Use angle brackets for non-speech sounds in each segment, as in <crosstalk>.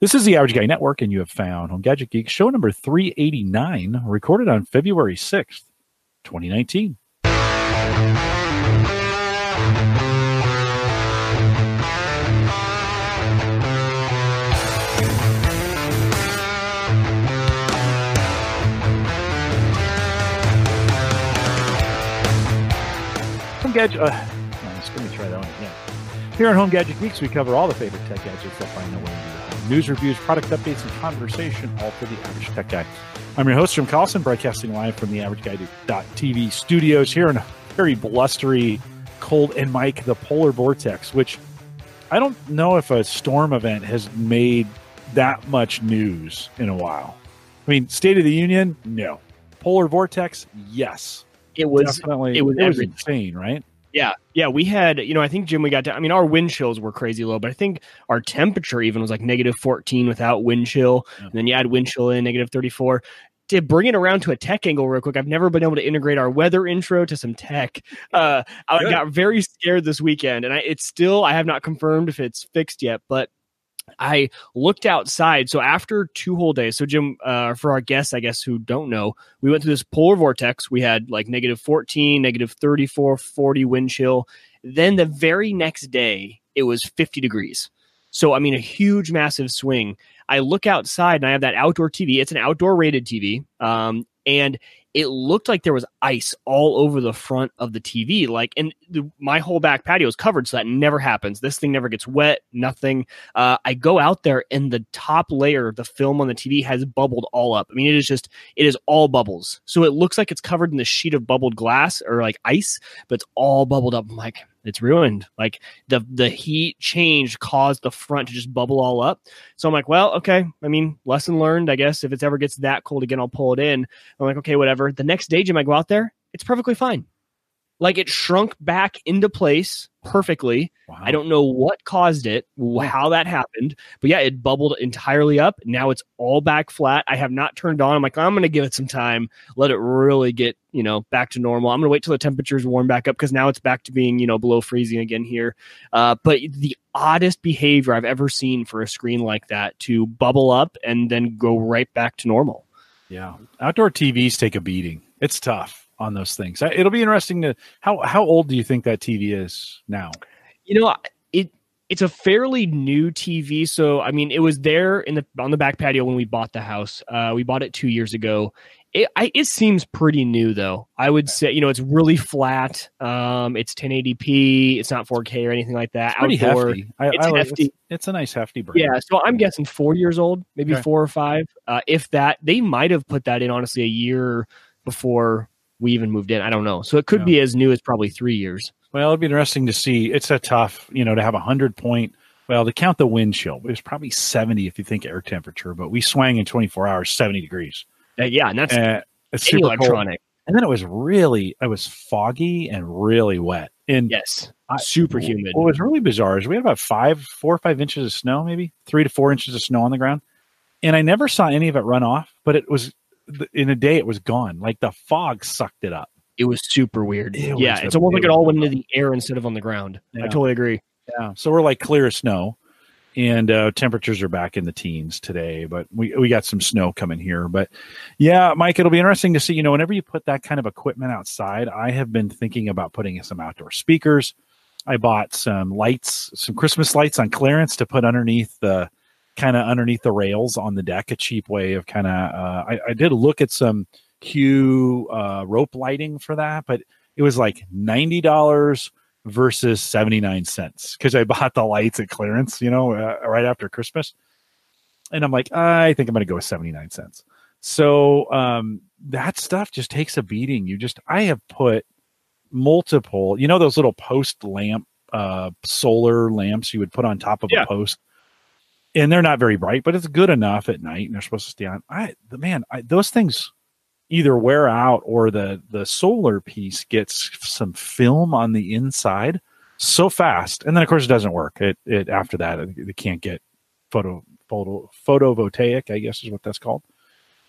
This is the Average Guy Network, and you have found Home Gadget Geek show number 389, recorded on February 6th, 2019. Home Gadget. Uh, let me try that one again. Here on Home Gadget Geeks, we cover all the favorite tech gadgets that find their way. News, reviews, product updates, and conversation, all for the average tech guy. I'm your host, Jim Collison, broadcasting live from the average AverageGuy.tv studios here in a very blustery, cold, and Mike, the polar vortex, which I don't know if a storm event has made that much news in a while. I mean, State of the Union, no. Polar vortex, yes. It was Definitely, it was it was everything. insane, right? Yeah, yeah, we had, you know, I think Jim, we got to, I mean, our wind chills were crazy low, but I think our temperature even was like negative 14 without wind chill. Yeah. And then you add wind chill in negative 34. To bring it around to a tech angle real quick, I've never been able to integrate our weather intro to some tech. Uh, I got very scared this weekend, and I, it's still, I have not confirmed if it's fixed yet, but I looked outside. So after two whole days, so Jim, uh, for our guests, I guess who don't know, we went through this polar vortex. We had like negative 14, negative 34, 40 wind chill. Then the very next day, it was 50 degrees. So, I mean, a huge, massive swing. I look outside and I have that outdoor TV. It's an outdoor rated TV. Um, and it looked like there was ice all over the front of the TV. Like, and the, my whole back patio is covered, so that never happens. This thing never gets wet, nothing. Uh, I go out there and the top layer the film on the TV has bubbled all up. I mean, it is just, it is all bubbles. So it looks like it's covered in the sheet of bubbled glass or like ice, but it's all bubbled up. I'm like, it's ruined. Like the the heat change caused the front to just bubble all up. So I'm like, well, okay. I mean, lesson learned, I guess. If it ever gets that cold again, I'll pull it in. I'm like, okay, whatever. The next day, Jim, I go out there, it's perfectly fine. Like it shrunk back into place perfectly. Wow. I don't know what caused it, how that happened, but yeah, it bubbled entirely up. Now it's all back flat. I have not turned on. I'm like, I'm going to give it some time, let it really get, you know, back to normal. I'm going to wait till the temperatures warm back up because now it's back to being, you know, below freezing again here. Uh, but the oddest behavior I've ever seen for a screen like that to bubble up and then go right back to normal. Yeah, outdoor TVs take a beating. It's tough on those things. It'll be interesting to how how old do you think that TV is now? You know, it it's a fairly new TV. So I mean, it was there in the on the back patio when we bought the house. Uh, we bought it two years ago. It I, it seems pretty new though. I would say you know it's really flat. Um, it's 1080p. It's not 4K or anything like that. It's pretty Outdoor. hefty. I, It's I like- hefty. It's, it's a nice hefty brand. Yeah, so I'm guessing four years old, maybe Okay. four or five. Uh, if that, they might have put that in honestly a year before we even moved in. I don't know. So it could Yeah. be as new as probably three years. Well, it'd be interesting to see. It's a tough, you know, to have a hundred point. Well, to count the wind chill, it was probably seventy if you think air temperature, but we swang in twenty four hours seventy degrees. Uh, yeah, and that's Uh, it's super cold. electronic. And then it was really, it was foggy and really wet. And Yes, I- super humid. What was really bizarre is we had about five, four or five inches of snow, maybe three to four inches of snow on the ground, and I never saw any of it run off. But it was in a day, it was gone. Like the fog sucked it up. It was super weird. It yeah, it's almost like it it all went into the air instead of on the ground. I totally agree. Yeah, so we're like clear as snow, and uh, temperatures are back in the teens today. But we we got some snow coming here. But yeah, Mike, it'll be interesting to see. You know, whenever you put that kind of equipment outside, I have been thinking about putting some outdoor speakers. I bought some lights, some Christmas lights on clearance to put underneath the kind of underneath the rails on the deck. A cheap way of kind of. Uh, I, I did look at some Hue uh, rope lighting for that, but it was like ninety dollars versus 79 cents because I bought the lights at clearance, you know, uh, right after Christmas. And I'm like, I think I'm going to go with 79 cents. So um, that stuff just takes a beating. You just, I have put multiple, you know, those little post lamp, uh, solar lamps you would put on top of Yeah. a post. And they're not very bright, but it's good enough at night and they're supposed to stay on. I, the man, I, those things either wear out or the the solar piece gets some film on the inside so fast. And then of course it doesn't work. It it after that it, it can't get photo photo photovoltaic i guess is what that's called.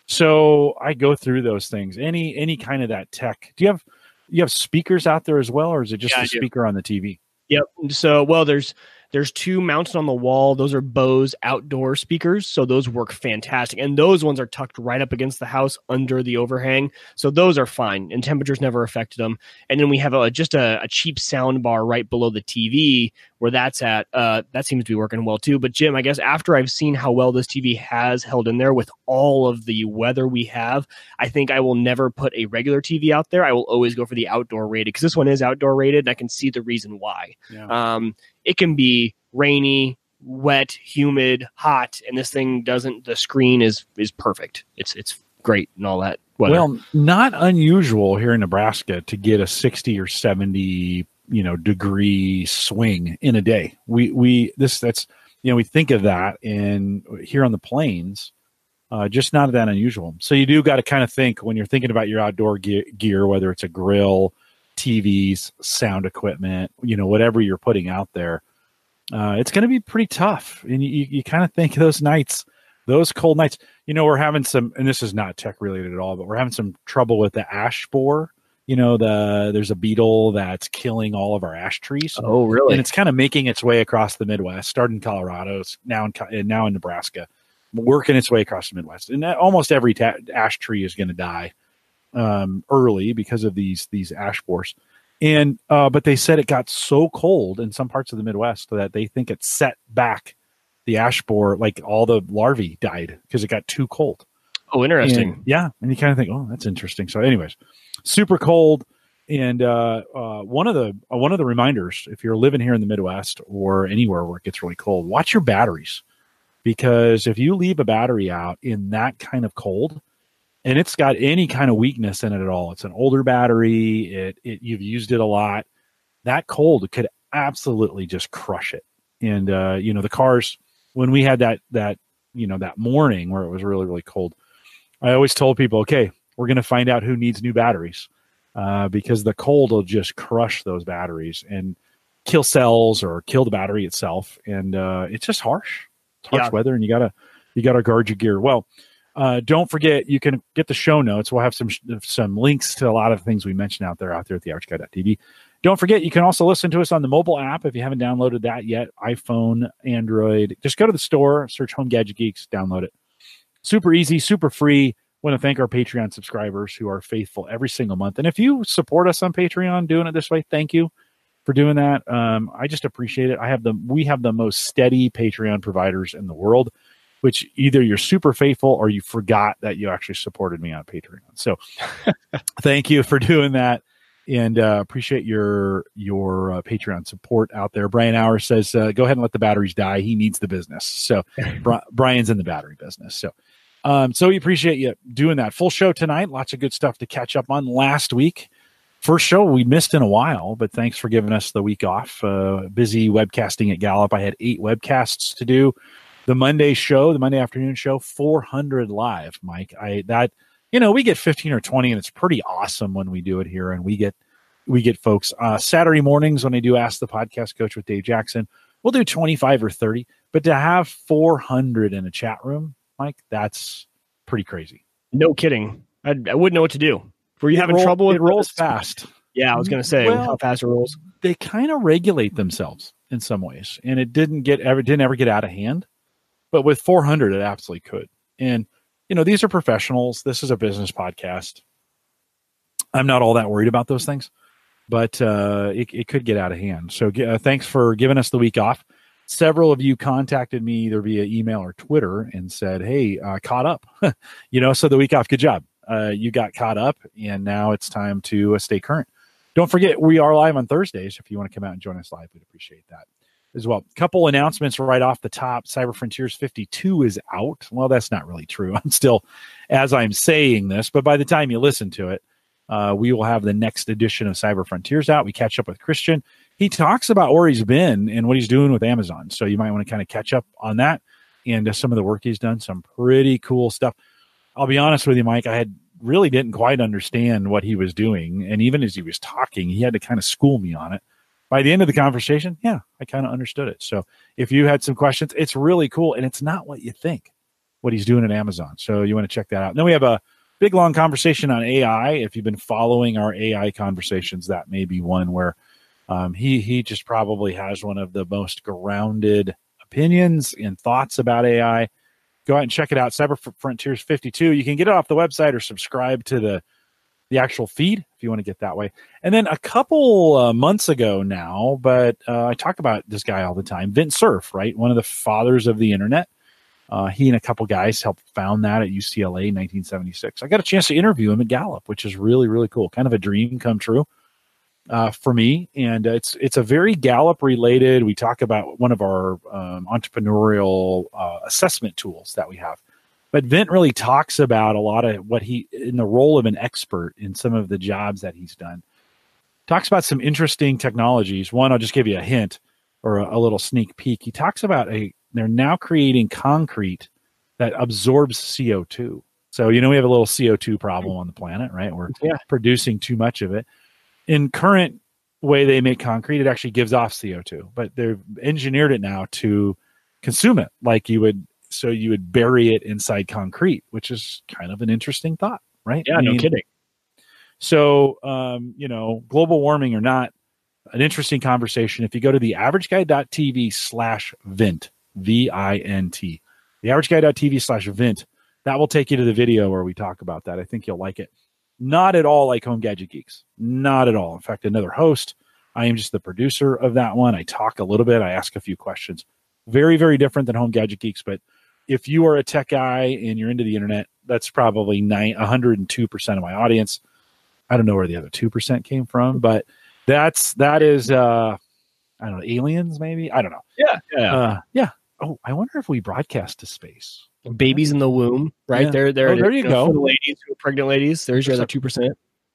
So i go through those things. Any any kind of that tech. Do you have you have speakers out there as well or is it just Yeah, the speaker on the tv Yep. So, well, there's There's two mounted on the wall. Those are Bose outdoor speakers, so those work fantastic. And those ones are tucked right up against the house under the overhang, so those are fine, and temperatures never affected them. And then we have a, just a, a cheap sound bar right below the TV where that's at. Uh, that seems to be working well too. But Jim, I guess after I've seen how well this TV has held in there with all of the weather we have, I think I will never put a regular TV out there. I will always go for the outdoor rated because this one is outdoor rated, and I can see the reason why. Yeah. Um, it can be rainy, wet, humid, hot, and this thing doesn't. The screen is is perfect. It's it's great and all that. Weather. Well, not unusual here in Nebraska to get a sixty or seventy you know degree swing in a day. We we this that's you know we think of that in here on the plains. Uh, just not that unusual. So you do got to kind of think when you're thinking about your outdoor gear, gear, whether it's a grill, TVs, sound equipment, you know, whatever you're putting out there, uh, it's going to be pretty tough. And you, you kind of think those nights, those cold nights, you know, we're having some, and this is not tech related at all, but we're having some trouble with the ash borer. You know, the there's a beetle that's killing all of our ash trees. Oh, really? And it's kind of making its way across the Midwest, starting in Colorado, now in now in Nebraska, working its way across the Midwest. And almost every ta- ash tree is going to die um, early because of these these ash borers. And uh, but they said it got so cold in some parts of the Midwest that they think it set back the ash borer, like all the larvae died because it got too cold. Oh, interesting. And, yeah, and you kind of think, oh, that's interesting. So, anyways, super cold. And uh, uh, one of the uh, one of the reminders, if you're living here in the Midwest or anywhere where it gets really cold, watch your batteries, because if you leave a battery out in that kind of cold, and it's got any kind of weakness in it at all. It's an older battery. It, it you've used it a lot. That cold could absolutely just crush it. And uh, you know the cars when we had that that you know that morning where it was really really cold. I always told people, okay, we're going to find out who needs new batteries uh, because the cold will just crush those batteries and kill cells or kill the battery itself. And uh, it's just harsh. It's harsh yeah. weather, and you gotta you gotta guard your gear. Well, uh, don't forget, you can get the show notes. We'll have some some links to a lot of things we mentioned out there out there at the TV. Don't forget, you can also listen to us on the mobile app if you haven't downloaded that yet. iPhone, Android. Just go to the store, search Home Gadget Geeks, download it. Super easy, super free. Want to thank our Patreon subscribers who are faithful every single month. And if you support us on Patreon, doing it this way, thank you for doing that. Um, I just appreciate it. I have the we have the most steady Patreon providers in the world which either you're super faithful or you forgot that you actually supported me on Patreon. So <laughs> thank you for doing that and uh, appreciate your your uh, Patreon support out there. Brian Hour says, uh, "Go ahead and let the batteries die. He needs the business." So <laughs> Brian's in the battery business. So um, so we appreciate you doing that. Full show tonight. Lots of good stuff to catch up on. Last week, first show we missed in a while, but thanks for giving us the week off. Uh, busy webcasting at Gallup. I had eight webcasts to do the Monday show, the Monday afternoon show, 400 live, Mike. I that you know we get 15 or 20, and it's pretty awesome when we do it here, and we get we get folks uh, Saturday mornings when I do Ask the Podcast Coach with Dave Jackson. We'll do 25 or 30, but to have 400 in a chat room, Mike, that's pretty crazy. No kidding. I, I wouldn't know what to do. Were you it having roll, trouble? With it rolls fast. Yeah, I was going to say well, how fast it rolls. They kind of regulate themselves in some ways, and it didn't get ever didn't ever get out of hand. But with 400, it absolutely could. And, you know, these are professionals. This is a business podcast. I'm not all that worried about those things, but uh, it, it could get out of hand. So uh, thanks for giving us the week off. Several of you contacted me either via email or Twitter and said, Hey, uh, caught up. <laughs> you know, so the week off, good job. Uh, you got caught up, and now it's time to uh, stay current. Don't forget, we are live on Thursdays. If you want to come out and join us live, we'd appreciate that as well. Couple announcements right off the top. Cyber Frontiers 52 is out. Well, that's not really true. <laughs> I'm still, as I'm saying this, but by the time you listen to it, uh, we will have the next edition of Cyber Frontiers out. We catch up with Christian. He talks about where he's been and what he's doing with Amazon. So you might want to kind of catch up on that and uh, some of the work he's done. Some pretty cool stuff. I'll be honest with you, Mike. I had really didn't quite understand what he was doing, and even as he was talking, he had to kind of school me on it by the end of the conversation, yeah, I kind of understood it. So if you had some questions, it's really cool. And it's not what you think, what he's doing at Amazon. So you want to check that out. And then we have a big, long conversation on AI. If you've been following our AI conversations, that may be one where Um, he he just probably has one of the most grounded opinions and thoughts about AI. Go out and check it out. Cyber Frontiers 52. You can get it off the website or subscribe to the the actual feed if you want to get that way. And then a couple uh, months ago now, but uh, I talk about this guy all the time, Vint Cerf, right? One of the fathers of the internet. Uh, he and a couple guys helped found that at UCLA in 1976. I got a chance to interview him at Gallup, which is really really cool. Kind of a dream come true uh, for me, and it's it's a very Gallup related. We talk about one of our um, entrepreneurial uh, assessment tools that we have but Vint really talks about a lot of what he in the role of an expert in some of the jobs that he's done. Talks about some interesting technologies. One, I'll just give you a hint or a, a little sneak peek. He talks about a they're now creating concrete that absorbs CO2. So you know we have a little CO2 problem on the planet, right? We're yeah. producing too much of it. In current way they make concrete, it actually gives off CO2, but they've engineered it now to consume it like you would so you would bury it inside concrete, which is kind of an interesting thought, right? Yeah, I mean, no kidding. So, um, you know, global warming or not, an interesting conversation. If you go to the averageguy.tv slash vint, V I N T, the averageguy.tv slash vint, that will take you to the video where we talk about that. I think you'll like it. Not at all like Home Gadget Geeks. Not at all. In fact, another host. I am just the producer of that one. I talk a little bit, I ask a few questions. Very, very different than Home Gadget Geeks, but if you are a tech guy and you're into the internet, that's probably nine, 102% of my audience. I don't know where the other 2% came from, but that's, that is, uh, I don't know, aliens maybe? I don't know. Yeah. Yeah. Uh, yeah. Oh, I wonder if we broadcast to space. Babies in the womb, right? Yeah. There, there, oh, there you go. For the ladies who are pregnant ladies, there's your other 2%.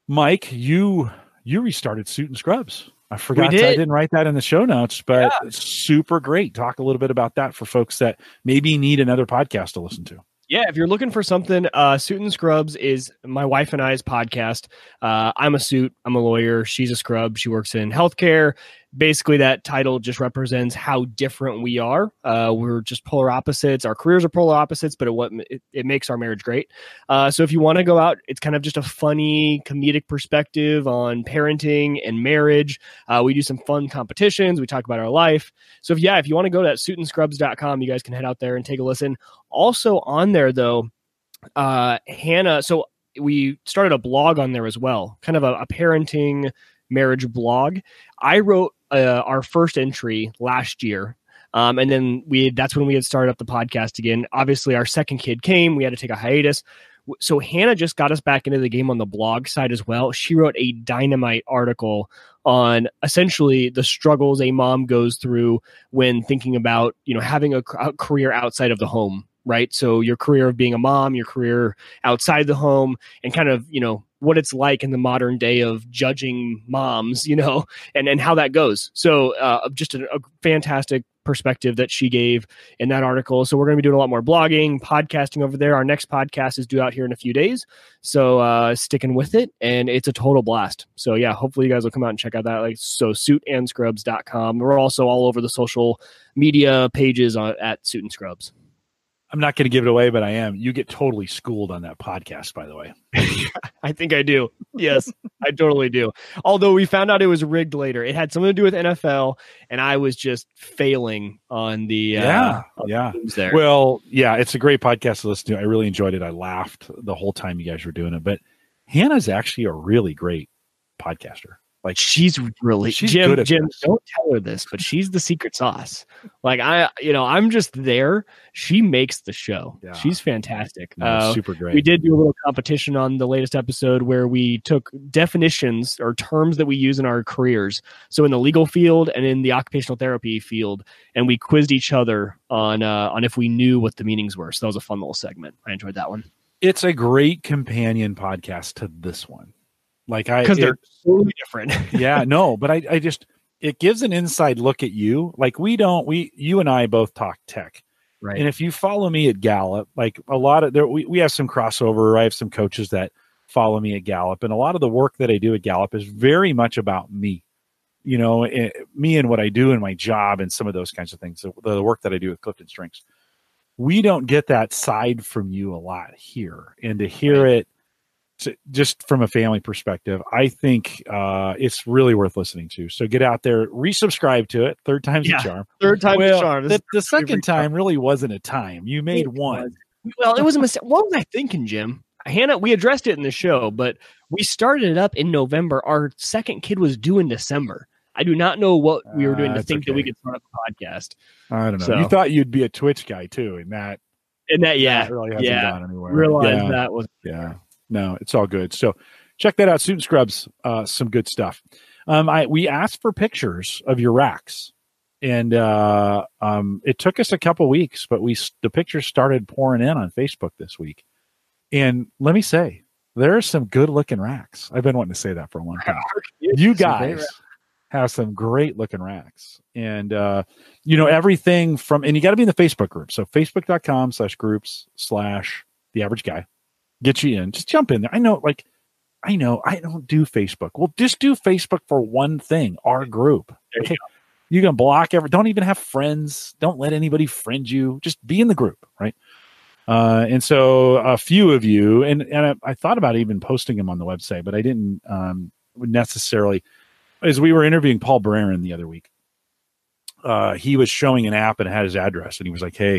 Mike, you, you restarted Suit and Scrubs. I forgot did. I didn't write that in the show notes, but yeah. super great. Talk a little bit about that for folks that maybe need another podcast to listen to. Yeah, if you're looking for something, uh, Suit and Scrubs is my wife and I's podcast. Uh, I'm a suit, I'm a lawyer. She's a scrub. She works in healthcare basically that title just represents how different we are. Uh, we're just polar opposites. Our careers are polar opposites but it what it, it makes our marriage great. Uh, so if you want to go out it's kind of just a funny comedic perspective on parenting and marriage. Uh, we do some fun competitions. We talk about our life. So if yeah if you want to go to suitandscrubs.com you guys can head out there and take a listen. Also on there though uh, hannah so we started a blog on there as well kind of a, a parenting marriage blog. I wrote uh, our first entry last year. Um, and then we that's when we had started up the podcast again. Obviously, our second kid came. We had to take a hiatus. So Hannah just got us back into the game on the blog side as well. She wrote a dynamite article on essentially the struggles a mom goes through when thinking about you know having a, a career outside of the home right so your career of being a mom your career outside the home and kind of you know what it's like in the modern day of judging moms, you know, and and how that goes. So uh, just a, a fantastic perspective that she gave in that article. So we're going to be doing a lot more blogging, podcasting over there. Our next podcast is due out here in a few days. So uh, sticking with it and it's a total blast. So yeah, hopefully you guys will come out and check out that. Like so suitandscrubs.com. We're also all over the social media pages on, at Suit and Scrubs. I'm not going to give it away, but I am. You get totally schooled on that podcast, by the way. <laughs> I think I do. Yes, I totally do. Although we found out it was rigged later. It had something to do with NFL, and I was just failing on the yeah, uh, yeah. There. Well, yeah, it's a great podcast to listen to. I really enjoyed it. I laughed the whole time you guys were doing it. But Hannah's actually a really great podcaster. Like she's really she's Jim. Jim, this. don't tell her this, but she's the secret sauce. Like I, you know, I'm just there. She makes the show. Yeah. She's fantastic. No, uh, super great. We did do a little competition on the latest episode where we took definitions or terms that we use in our careers. So in the legal field and in the occupational therapy field, and we quizzed each other on uh, on if we knew what the meanings were. So that was a fun little segment. I enjoyed that one. It's a great companion podcast to this one. Like I because they're totally different. <laughs> yeah, no, but I, I just it gives an inside look at you. Like we don't we you and I both talk tech. Right. And if you follow me at Gallup, like a lot of there we, we have some crossover. I have some coaches that follow me at Gallup. And a lot of the work that I do at Gallup is very much about me. You know, it, eh, me and what I do in my job and some of those kinds of things. The, the work that I do with Clifton Strengths. We don't get that side from you a lot here. And to hear it to, just from a family perspective, I think uh, it's really worth listening to. So get out there, resubscribe to it. Third time's Yeah, a charm. Third time well, charm. The, the second time really wasn't a time. You made It one. was. Well, it was a mistake. What was I thinking, Jim? Hannah, we addressed it in the show, but we started it up in November. Our second kid was due in December. I do not know what we were doing Uh, to think that we could start up a podcast. I don't know. So- You thought you'd be a Twitch guy too, and that, And that, yeah, that really hasn't yeah. gone anywhere. realized yeah. that was Yeah. No, it's all good. So check that out. Suit and Scrubs, uh, some good stuff. Um, I we asked for pictures of your racks, and uh, um, it took us a couple weeks, but we the pictures started pouring in on Facebook this week. And let me say, there are some good looking racks. I've been wanting to say that for a long time. <laughs> you guys have some great looking racks and uh you know everything from and you got to be in the facebook group so facebook.com slash groups slash the average guy get you in. Just jump in there. I know like i know i don't do facebook. Well just do facebook for one thing our group you okay? you can block every don't even have friends don't let anybody friend you just be in the group right? Uh, and so a few of you and and I, I thought about even posting them on the website but i didn't um necessarily as we were interviewing Paul Barron the other week, uh, he was showing an app and had his address, and he was like, "Hey,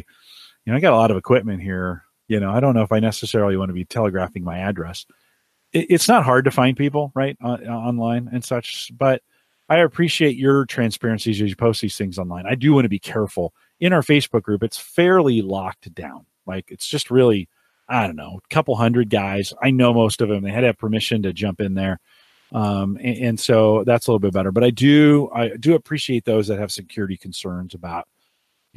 you know, I got a lot of equipment here. You know, I don't know if I necessarily want to be telegraphing my address. It, it's not hard to find people, right, on, online and such, but." I appreciate your transparency as you post these things online. I do want to be careful. In our Facebook group, it's fairly locked down. Like it's just really, I don't know, a couple hundred guys. I know most of them. They had to have permission to jump in there um, and, and so that's a little bit better. But I do I do appreciate those that have security concerns about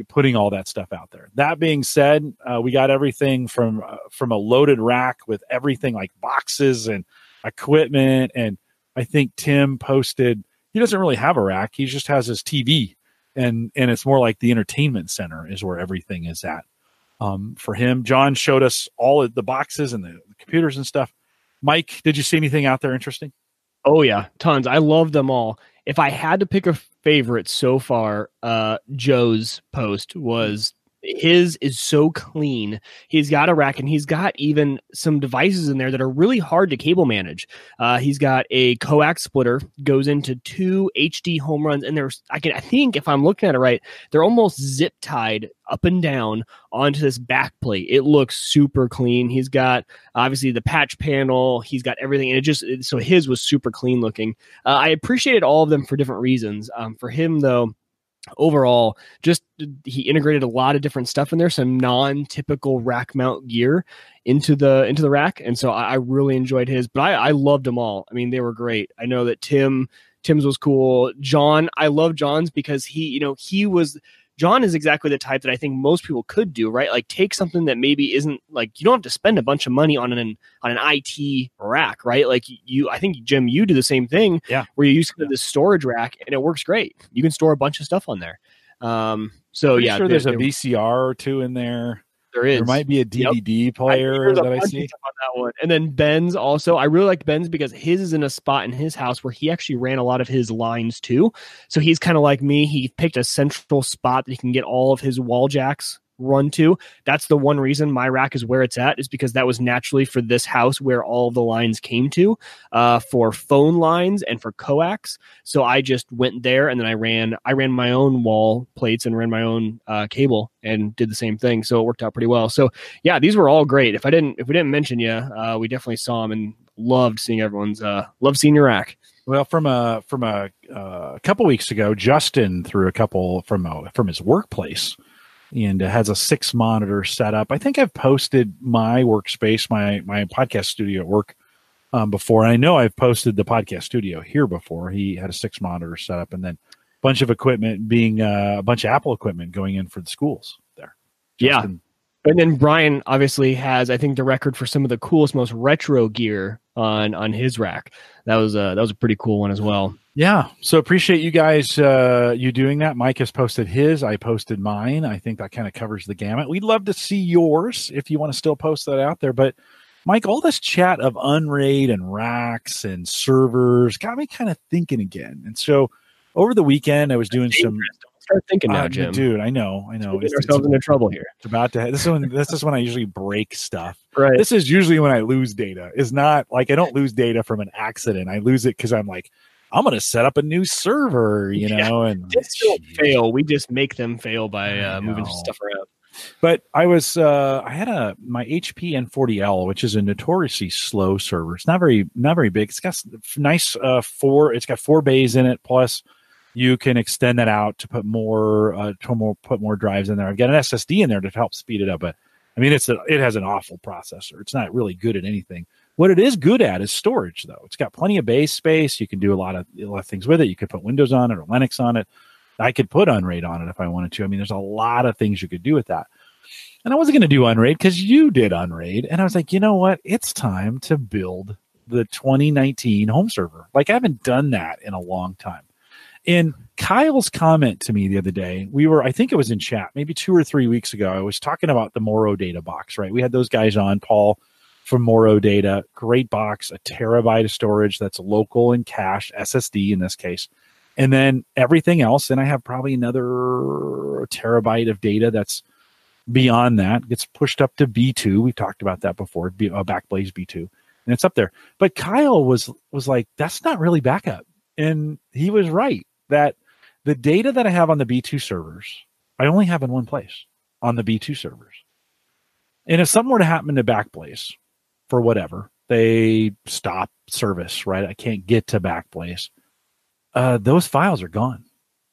putting all that stuff out there. That being said, uh, we got everything from uh, from a loaded rack with everything like boxes and equipment, and I think Tim posted he doesn't really have a rack; he just has his TV, and and it's more like the entertainment center is where everything is at. Um, for him, John showed us all of the boxes and the, the computers and stuff. Mike, did you see anything out there interesting? Oh yeah, tons. I love them all. If I had to pick a favorite so far, uh Joe's post was his is so clean. He's got a rack and he's got even some devices in there that are really hard to cable manage. Uh, he's got a coax splitter, goes into two HDHomeRuns, and there's I can I think if I'm looking at it right, they're almost zip tied up and down onto this back plate. It looks super clean. He's got obviously the patch panel. He's got everything, and it just so his was super clean looking. Uh, I appreciated all of them for different reasons. Um, for him though, overall, just uh, he integrated a lot of different stuff in there, some non-typical rack mount gear into the into the rack, and so I, I really enjoyed his. But I, I loved them all. I mean, they were great. I know that Tim Tim's was cool. John, I love John's because he, you know, he was John is exactly the type that I think most people could do, right? Like take something that maybe isn't like you don't have to spend a bunch of money on an on an IT rack, right? Like you, I think Jim, you do the same thing, Yeah. Where you use this storage rack and it works great. You can store a bunch of stuff on there. Um, so Pretty yeah, sure there's a VCR or two in there. There is There might be a DVD player there's a that I see. on that one. And then Ben's also. I really like Ben's because his is in a spot in his house where he actually ran a lot of his lines too. So he's kind of like me. He picked a central spot that he can get all of his wall jacks run to. That's the one reason my rack is where it's at is because that was naturally for this house where all the lines came to uh, for phone lines and for coax. So I just went there and then I ran I ran my own wall plates and ran my own uh, cable and did the same thing. So it worked out pretty well. So yeah, these were all great. If I didn't if we didn't mention you, uh, we definitely saw them and loved seeing everyone's uh loved seeing your rack. Well, from a from a uh, couple weeks ago, Justin threw a couple from a, from his workplace, and it has a six monitor setup. I think I've posted my workspace, my my podcast studio at work um, before. And I know I've posted the podcast studio here before. He had a six monitor setup, and then a bunch of equipment being uh, a bunch of Apple equipment going in for the schools there. Yeah. And then Brian obviously has, I think, the record for some of the coolest, most retro gear on on his rack. That was a that was a pretty cool one as well. Yeah. So appreciate you guys uh you doing that. Mike has posted his, I posted mine. I think that kind of covers the gamut. We'd love to see yours if you want to still post that out there. But Mike, all this chat of unraid and racks and servers got me kind of thinking again. And so over the weekend I was doing some start thinking now, Uh, Jim. dude. I know, I know. We're It's, getting it's ourselves into trouble here. It's about to. This is when this is when I usually break stuff. Right. This is usually when I lose data. Is not like I don't lose data from an accident. I lose it because I'm like, I'm going to set up a new server, you <laughs> Yeah. know, and fail. We just make them fail by uh, moving stuff around. But I was uh I had a my HP N40L, which is a notoriously slow server. It's not very not very big. It's got nice uh four. It's got four bays in it. Plus, you can extend that out to put more uh to more put more drives in there. I've got an SSD in there to help speed it up. But I mean, it's a it has an awful processor. It's not really good at anything. What it is good at is storage, though. It's got plenty of base space. You can do a lot of a lot of things with it. You could put Windows on it or Linux on it. I could put Unraid on it if I wanted to. I mean, there's a lot of things you could do with that. And I wasn't going to do Unraid because you did Unraid. And I was like, you know what? It's time to build the 2019 home server. Like, I haven't done that in a long time. And Kyle's comment to me the other day, we were, I think it was in chat, maybe two or three weeks ago. I was talking about the Morro Data box, right? We had those guys on, Paul from Morro Data, great box, a terabyte of storage that's local and cache, SSD in this case. And then everything else, and I have probably another terabyte of data that's beyond that gets pushed up to B2. We've talked about that before, B, uh, Backblaze B2, and it's up there. But Kyle was was like, that's not really backup, and he was right that the data that I have on the B2 servers, I only have in one place on the B2 servers. And if something were to happen to Backblaze for whatever, they stop service, right? I can't get to Backblaze. Uh, those files are gone.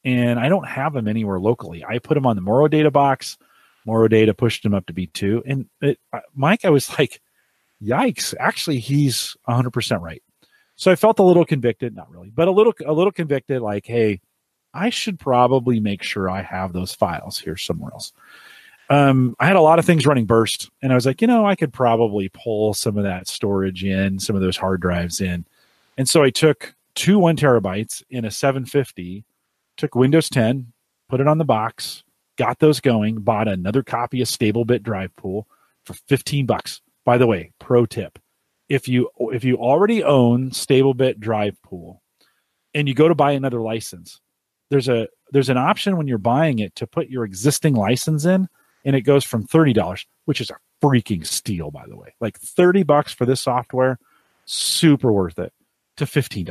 And I don't have them anywhere locally. I put them on the Morro Data box. Morro Data pushed them up to B2. And it, Mike, I was like, yikes. Actually, he's 100% right. So I felt a little convicted, not really, but a little, a little convicted like, hey, I should probably make sure I have those files here somewhere else. Um, I had a lot of things running burst, and I was like, you know, I could probably pull some of that storage in, some of those hard drives in. And so I took two one terabytes in a 750, took Windows 10, put it on the box, got those going, bought another copy of StableBit Drive Pool for 15 bucks. By the way, pro tip. If you if you already own StableBit Drive Pool and you go to buy another license, there's a there's an option when you're buying it to put your existing license in and it goes from $30, which is a freaking steal by the way. Like 30 bucks for this software, super worth it to $15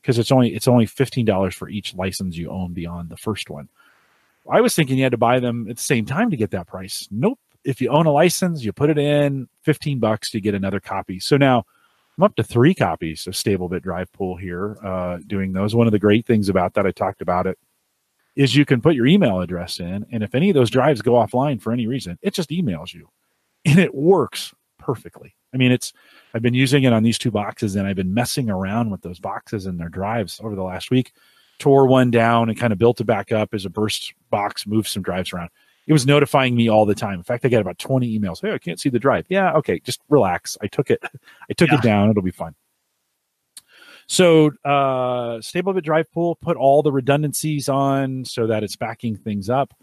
because it's only it's only $15 for each license you own beyond the first one. I was thinking you had to buy them at the same time to get that price. Nope. If you own a license, you put it in 15 bucks to get another copy. So now I'm up to three copies of StableBit Drive Pool here, uh, doing those. One of the great things about that, I talked about it, is you can put your email address in. And if any of those drives go offline for any reason, it just emails you <laughs> and it works perfectly. I mean, it's, I've been using it on these two boxes and I've been messing around with those boxes and their drives over the last week. Tore one down and kind of built it back up as a burst box, moved some drives around. It was notifying me all the time. In fact, I got about 20 emails. Hey, I can't see the drive. Yeah, okay, just relax. I took it, <laughs> I took Yeah. it down. It'll be fine. So uh StableBit Drive Pool, put all the redundancies on so that it's backing things up.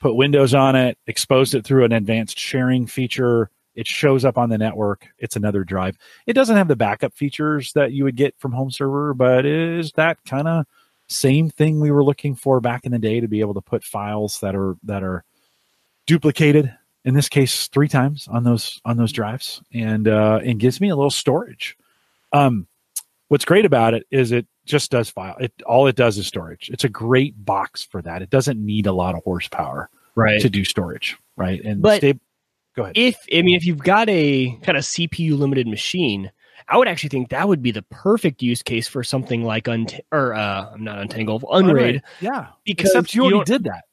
Put Windows on it, exposed it through an advanced sharing feature. It shows up on the network. It's another drive. It doesn't have the backup features that you would get from home server, but is that kind of same thing we were looking for back in the day to be able to put files that are that are duplicated in this case three times on those on those drives and uh and gives me a little storage um what's great about it is it just does file it all it does is storage it's a great box for that it doesn't need a lot of horsepower Right. to do storage right and But- sta- go ahead if I mean if you've got a kind of CPU limited machine, I would actually think that would be the perfect use case for something like unt or uh I'm not untangled unraid yeah because except you you already did that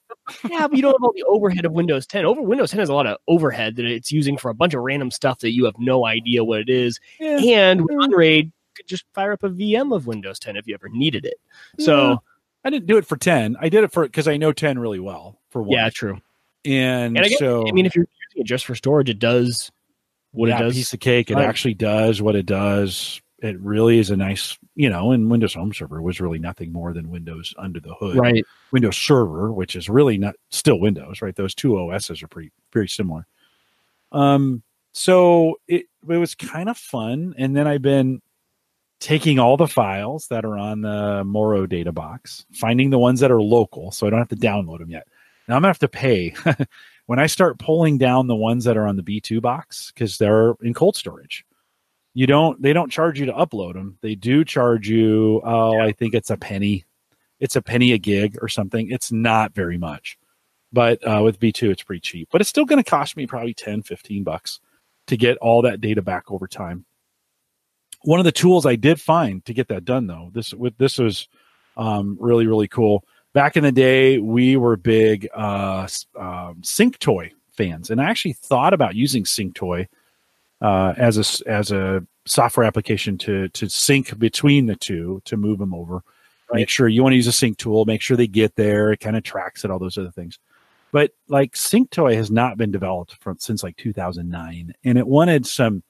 yeah, but you don't have all the overhead of Windows 10. Over Windows 10 has a lot of overhead that it's using for a bunch of random stuff that you have no idea what it is. yeah. And with Unraid, could just fire up a VM of Windows 10 if you ever needed it. So i didn't do it for 10 i did it for because i know 10 really well for one yeah, true. and, And I guess, so I mean, if you're using it just for storage, it does what yeah, it does. piece of cake. It Right. actually does what it does. It really is a nice, you know, and Windows Home Server was really nothing more than Windows under the hood. right. Windows Server, which is really not still Windows, right? Those two OSs are pretty very similar. Um, so it it was kind of fun, and then I've been taking all the files that are on the Morro Data box, finding the ones that are local, so I don't have to download them yet. Now I'm gonna have to pay <laughs> when I start pulling down the ones that are on the B2 box because they're in cold storage. You don't they don't charge you to upload them. They do charge you. Oh, yeah. I think it's a penny. It's a penny a gig or something. It's not very much, but uh, with B2 it's pretty cheap. But it's still going to cost me probably 10, 15 bucks to get all that data back over time one of the tools I did find to get that done though, this with this was um, really really cool. Back in the day, we were big uh, um, SyncToy fans, and I actually thought about using SyncToy uh, as a as a software application to to sync between the two to move them over. Right. Make sure you want to use a sync tool. Make sure they get there. It kind of tracks it. All those other things. But like SyncToy has not been developed from since like 2009, and it wanted some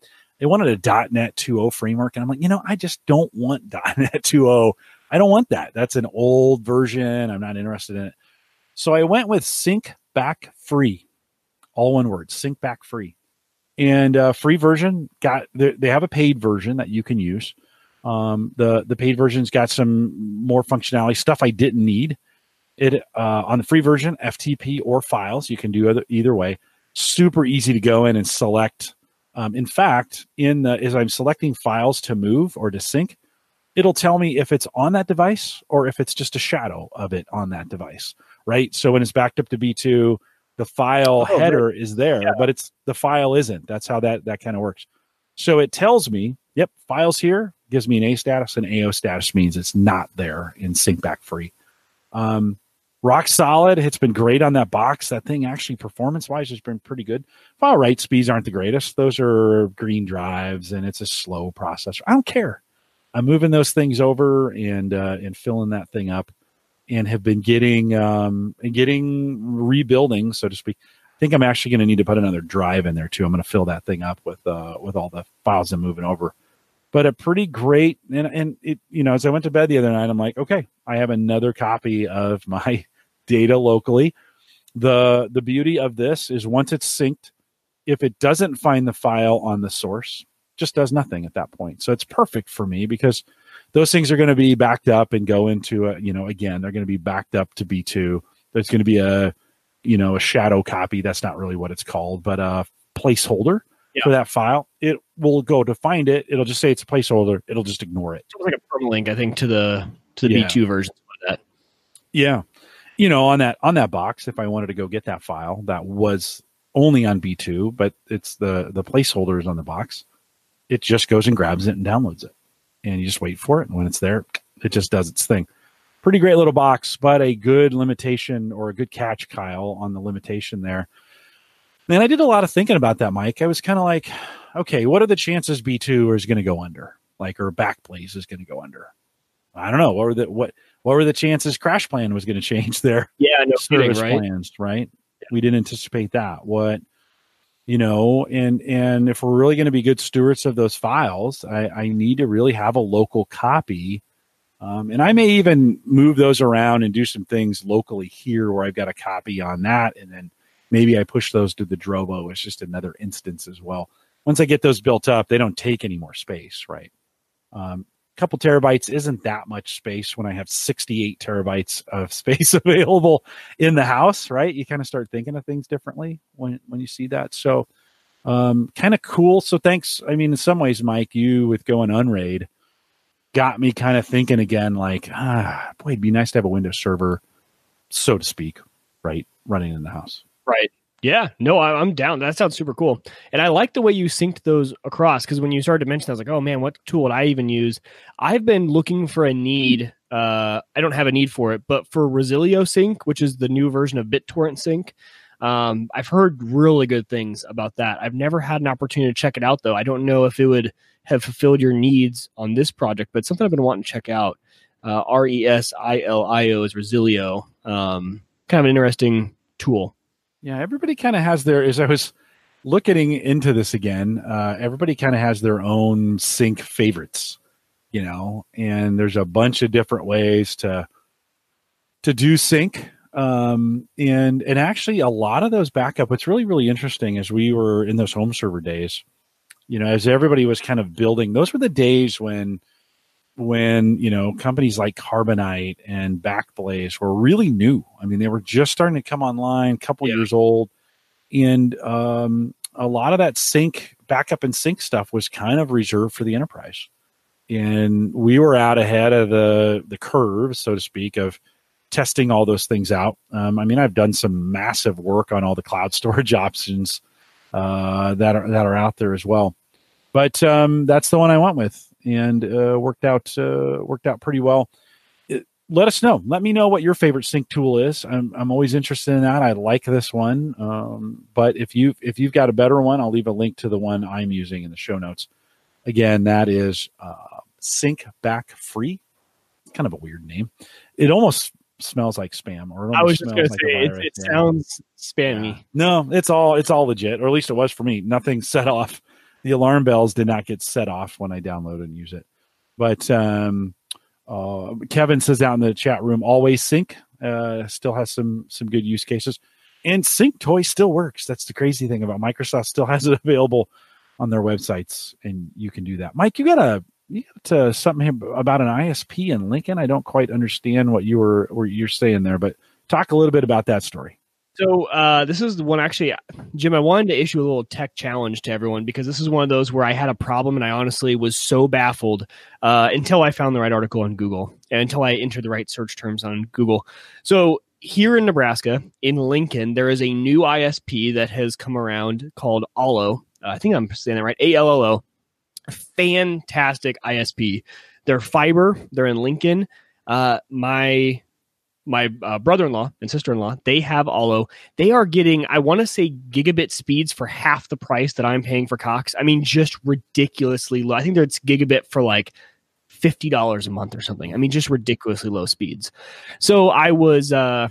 they wanted a .NET 2.0 framework, and I'm like, you know, I just don't want <laughs> .NET 2.0. I don't want that. That's an old version. I'm not interested in it. So I went with Sync Back Free, all one word, SyncBackFree, and uh, free version got they have a paid version that you can use. Um, the the paid version's got some more functionality stuff I didn't need. It uh, on the free version, FTP or files, you can do either, either way. Super easy to go in and select um, in fact, in the, as I'm selecting files to move or to sync, it'll tell me if it's on that device or if it's just a shadow of it on that device, right? So when it's backed up to B2, the file oh, header right. is there, yeah. but it's the file isn't. That's how that that kind of works. So it tells me, yep, files here gives me an A status, and AO status means it's not there in SyncBackFree. Um, rock solid. It's been great on that box. That thing actually, performance wise, has been pretty good. File write speeds aren't the greatest. Those are green drives, and it's a slow processor. I don't care. I'm moving those things over and uh, and filling that thing up, and have been getting um, getting rebuilding, so to speak. I think I'm actually going to need to put another drive in there too. I'm going to fill that thing up with uh, with all the files I'm moving over. But a pretty great and and it you know as I went to bed the other night, I'm like, okay, I have another copy of my data locally. The the beauty of this is once it's synced, if it doesn't find the file on the source, just does nothing at that point. So it's perfect for me because those things are going to be backed up and go into a, you know, again, they're going to be backed up to B2. There's going to be a, you know, a shadow copy. That's not really what it's called, but a placeholder yeah. for that file. It will go to find it. It'll just say it's a placeholder. It'll just ignore it. It's like a permalink, I think, to the to the yeah. B2 version of that. Yeah you know, on that on that box, if I wanted to go get that file, that was only on B2, but it's the the placeholders on the box. It just goes and grabs it and downloads it, and you just wait for it. And when it's there, it just does its thing. Pretty great little box, but a good limitation or a good catch, Kyle, on the limitation there. And I did a lot of thinking about that, Mike. I was kind of like, okay, what are the chances B2 is going to go under, like, or Backblaze is going to go under? I don't know. What were the what what were the chances CrashPlan was going to change their <laughs> yeah no service kidding, right? plans right? Yeah. we didn't anticipate that. What you know and and if we're really going to be good stewards of those files i i need to really have a local copy. Um, and i may even move those around and do some things locally here where i've got a copy on that and then maybe i push those to the drobo it's just another instance as well. Once i get those built up they don't take any more space right? Um, couple terabytes isn't that much space when I have 68 terabytes of <laughs> space available in the house, right? You kind of start thinking of things differently when when you see that. So um, kind of cool. So thanks. I mean, in some ways, Mike, you with going unraid got me kind of thinking again, like, ah, boy, it'd be nice to have a Windows server, so to speak, right, running in the house. Right. Yeah, no, I, am down. That sounds super cool, and I like the way you synced those across. Because when you started to mention, I was like, "Oh man, what tool would I even use?" I've been looking for a need. Uh, I don't have a need for it, but for Resilio Sync, which is the new version of BitTorrent Sync, um, I've heard really good things about that. I've never had an opportunity to check it out, though. I don't know if it would have fulfilled your needs on this project, but something I've been wanting to check out. Uh, R E S I L I O is Resilio. Um, kind of an interesting tool. Yeah, everybody kind of has their. As I was looking into this again, uh, everybody kind of has their own sync favorites, you know, and there's a bunch of different ways to to do sync. Um, and and actually, a lot of those backup. What's really really interesting is we were in those home server days. You know, as everybody was kind of building, those were the days when when you know companies like Carbonite and Backblaze were really new. I mean, they were just starting to come online, a couple yeah. years old, and um, a lot of that sync backup and sync stuff was kind of reserved for the enterprise, and we were out ahead of the the curve, so to speak, of testing all those things out. Um, I mean, I've done some massive work on all the cloud <laughs> storage options uh, that are that are out there as well. But um, that's the one I went with, and uh, worked out uh, worked out pretty well. It, let us know. Let me know what your favorite sync tool is. I'm I'm always interested in that. I like this one, um, but if you if you've got a better one, I'll leave a link to the one I'm using in the show notes. Again, that is uh, Sync Back Free. Kind of a weird name. It almost smells like spam or I was just going to say it, it sounds spammy. Yeah. No, it's all it's all legit, or at least it was for me. Nothing <laughs> set off. The alarm bells did not get set off when I download and use it. But um, uh, Kevin says out in the chat room, AllwaySync. Uh, still has some some good use cases, and SyncToy still works. That's the crazy thing about Microsoft. Still has it <laughs> available on their websites, and you can do that. Mike, you got a you got uh, something about an ISP in Lincoln. I don't quite understand what you were what you're saying there, but talk a little bit about that story. So uh, this is the one actually, Jim. I wanted to issue a little tech challenge to everyone because this is one of those where I had a problem and I honestly was so baffled uh, until I found the right article on Google and until I entered the right search terms on Google. So here in Nebraska, in Lincoln, there is a new ISP that has come around called Allo. Uh, I think I'm saying that right. A L L O fantastic ISP. They're fiber. They're in Lincoln. Uh, my my uh, brother-in-law and sister-in-law they have allo they are getting i want to say gigabit speeds for half the price that i'm paying for cox. I mean just ridiculously low. I think it's gigabit for like $50 a month or something. I mean just ridiculously low speeds. So i was uh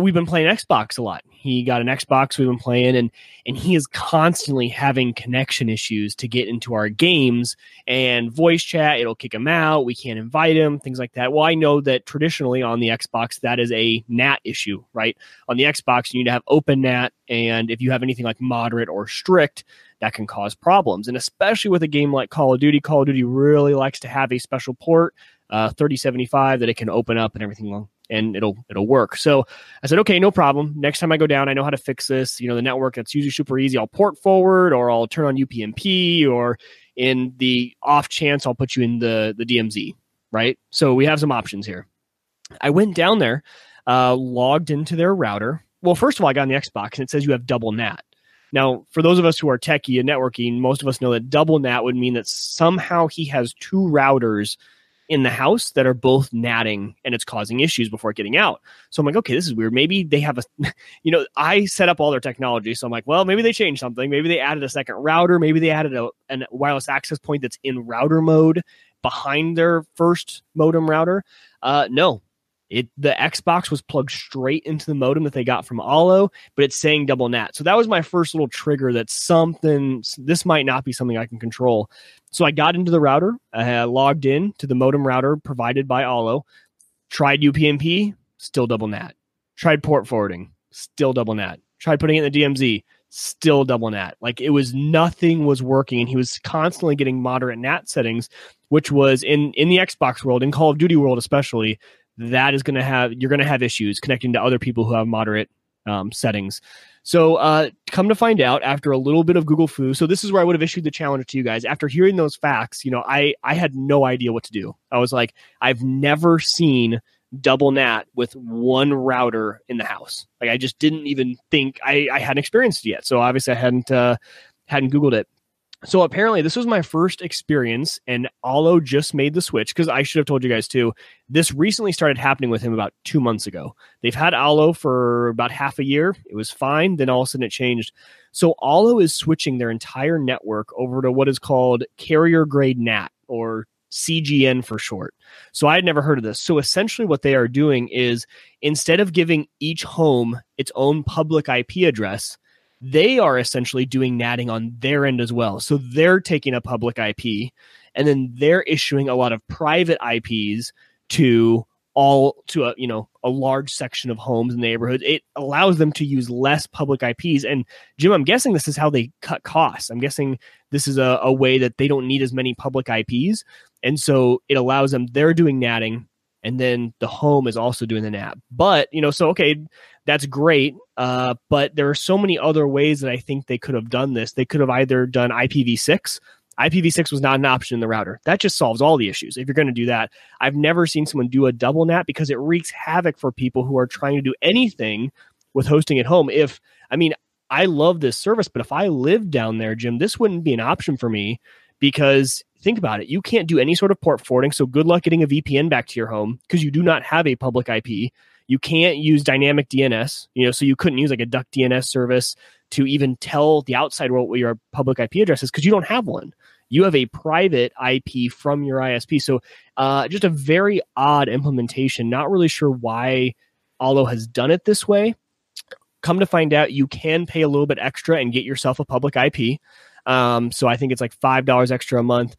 we've been playing Xbox a lot. He got an Xbox we've been playing and and he is constantly having connection issues to get into our games and voice chat it'll kick him out, we can't invite him, things like that. Well, I know that traditionally on the Xbox that is a NAT issue, right? On the Xbox you need to have open NAT and if you have anything like moderate or strict that can cause problems. And especially with a game like Call of Duty, Call of Duty really likes to have a special port uh, 3075 that it can open up and everything and it'll it'll work. So I said, okay, no problem. Next time I go down, I know how to fix this. You know, the network that's usually super easy. I'll port forward or I'll turn on UPnP or in the off chance I'll put you in the the DMZ. Right. So we have some options here. I went down there, uh, logged into their router. Well, first of all, I got on the Xbox and it says you have double NAT. Now, for those of us who are techie and networking, most of us know that double NAT would mean that somehow he has two routers in the house that are both natting and it's causing issues before getting out. So I'm like, okay, this is weird. Maybe they have a, <laughs> you know, I set up all their technology. So I'm like, well, maybe they changed something. Maybe they added a second router. Maybe they added a, a wireless access point that's in router mode behind their first modem router. Uh, no, it the Xbox was plugged straight into the modem that they got from Allo, but it's saying double NAT. So that was my first little trigger that something this might not be something I can control. So I got into the router, I logged in to the modem router provided by Allo, tried UPnP, still double NAT. Tried port forwarding, still double NAT. Tried putting it in the DMZ, still double NAT. Like it was nothing was working, and he was constantly getting moderate NAT settings, which was in in the Xbox world, in Call of Duty world especially that is going to have you're going to have issues connecting to other people who have moderate um, settings. So, uh, come to find out, after a little bit of Google foo, so this is where I would have issued the challenge to you guys. After hearing those facts, you know, I I had no idea what to do. I was like, I've never seen double NAT with one router in the house. Like, I just didn't even think I I hadn't experienced it yet. So obviously, I hadn't uh, hadn't Googled it. So apparently, this was my first experience, and Allo just made the switch because I should have told you guys too. This recently started happening with him about two months ago. They've had Allo for about half a year. It was fine. Then all of a sudden, it changed. So Allo is switching their entire network over to what is called carrier grade NAT or CGN for short. So I had never heard of this. So essentially, what they are doing is instead of giving each home its own public IP address, they are essentially doing natting on their end as well. So they're taking a public IP and then they're issuing a lot of private IPs to all to a you know a large section of homes in the neighborhood it allows them to use less public ips and jim i'm guessing this is how they cut costs. I'm guessing this is a, a way that they don't need as many public ips And so it allows them, they're doing natting and then the home is also doing the NAT. But, you know, so okay, that's great. Uh, but there are so many other ways that I think they could have done this. They could have either done IPv6. IPv6 was not an option in the router. That just solves all the issues. If you're going to do that, I've never seen someone do a double NAT because it wreaks havoc for people who are trying to do anything with hosting at home. If, I mean, I love this service, but if I lived down there, Jim, this wouldn't be an option for me because think about it. You can't do any sort of port forwarding. So good luck getting a VPN back to your home because you do not have a public IP. You can't use dynamic DNS, you know, so you couldn't use like a DuckDNS service to even tell the outside world what your public IP address is because you don't have one. You have a private IP from your ISP. So uh, just a very odd implementation. Not really sure why Allo has done it this way. Come to find out, you can pay a little bit extra and get yourself a public IP. Um, so I think it's like five dollars extra a month.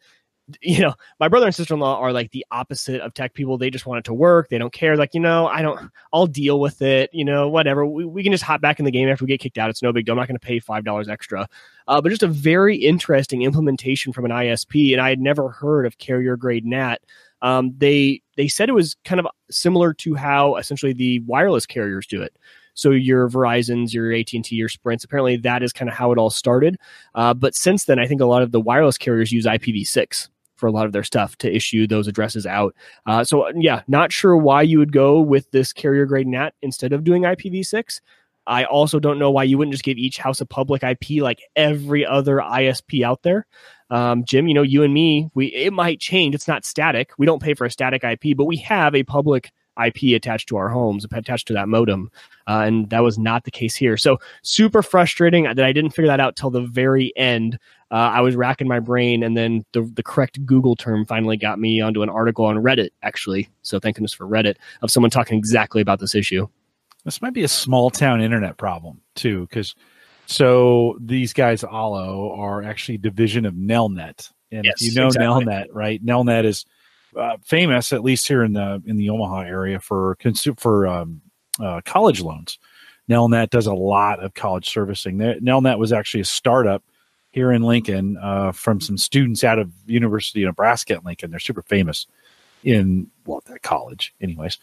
You know, my brother and sister in law are like the opposite of tech people. They just want it to work. They don't care. Like, you know, I don't. I'll deal with it. You know, whatever. We, we can just hop back in the game after we get kicked out. It's no big deal. I'm not going to pay five dollars extra. Uh, but just a very interesting implementation from an ISP, and I had never heard of carrier grade NAT. Um, they they said it was kind of similar to how essentially the wireless carriers do it. So your Verizon's, your AT and T, your Sprints. Apparently, that is kind of how it all started. Uh, but since then, I think a lot of the wireless carriers use IPv6 for a lot of their stuff to issue those addresses out. Uh, so yeah, not sure why you would go with this carrier grade NAT instead of doing IPv6. I also don't know why you wouldn't just give each house a public IP like every other ISP out there. Um, Jim, you know, you and me, we it might change. It's not static. We don't pay for a static IP, but we have a public IP attached to our homes, attached to that modem. Uh, and that was not the case here. So super frustrating that I didn't figure that out till the very end. Uh, I was racking my brain, and then the, the correct Google term finally got me onto an article on Reddit, actually. So thank goodness for Reddit of someone talking exactly about this issue. This might be a small town internet problem too, because so these guys, Allo, are actually division of Nelnet. And yes, if you know exactly. Nelnet, right? Nelnet is uh, famous, at least here in the in the Omaha area, for consu- for um, uh, college loans. Nelnet does a lot of college servicing. Nelnet was actually a startup here in Lincoln uh, from some students out of University of Nebraska at Lincoln. They're super famous in well that college, anyways.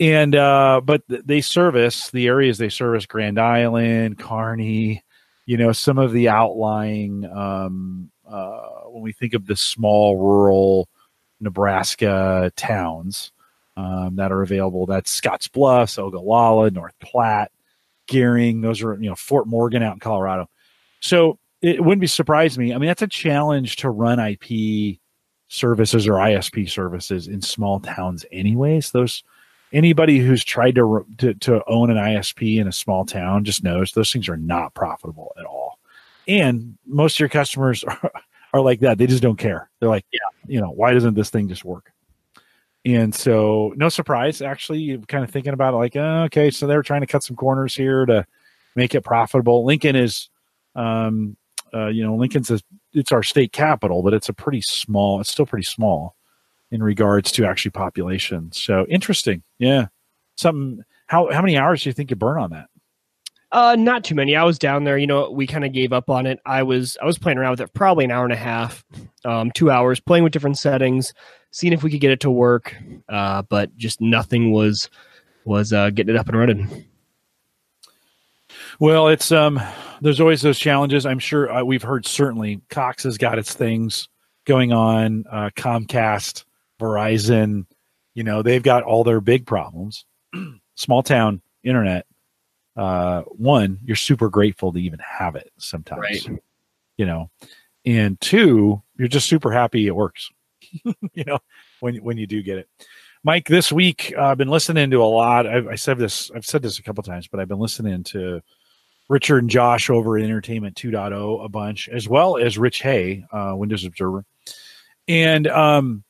And uh, but they service the areas they service: Grand Island, Kearney. You know, some of the outlying. Um, uh, when we think of the small rural Nebraska towns um, that are available. That's Scotts Bluff, Ogallala, North Platte, Gering. Those are you know Fort Morgan out in Colorado. So it wouldn't be surprised me. I mean, that's a challenge to run IP services or ISP services in small towns, anyways. Those anybody who's tried to, to to own an ISP in a small town just knows those things are not profitable at all. And most of your customers <laughs> are, are like that. They just don't care. They're like, yeah, you know, why doesn't this thing just work? And so, no surprise, actually, kind of thinking about it like, oh, okay, so they're trying to cut some corners here to make it profitable. Lincoln is, um, uh, you know, Lincoln's a, it's our state capital, but it's a pretty small. It's still pretty small in regards to actually population. So interesting, yeah. Something. How how many hours do you think you burn on that? Uh, not too many. I was down there. You know, we kind of gave up on it. I was I was playing around with it probably an hour and a half, um, two hours, playing with different settings, seeing if we could get it to work. Uh, but just nothing was was uh, getting it up and running. Well, it's um, there's always those challenges. I'm sure uh, we've heard certainly Cox has got its things going on. Uh, Comcast, Verizon, you know, they've got all their big problems. <clears throat> Small town internet uh, one, you're super grateful to even have it sometimes, right. you know, and two, you're just super happy it works, <laughs> you know, when, when you do get it. Mike, this week uh, I've been listening to a lot. I've, I said this, I've said this a couple times, but I've been listening to Richard and Josh over at Entertainment 2.0 a bunch, as well as Rich Hay, uh, Windows Observer, and um,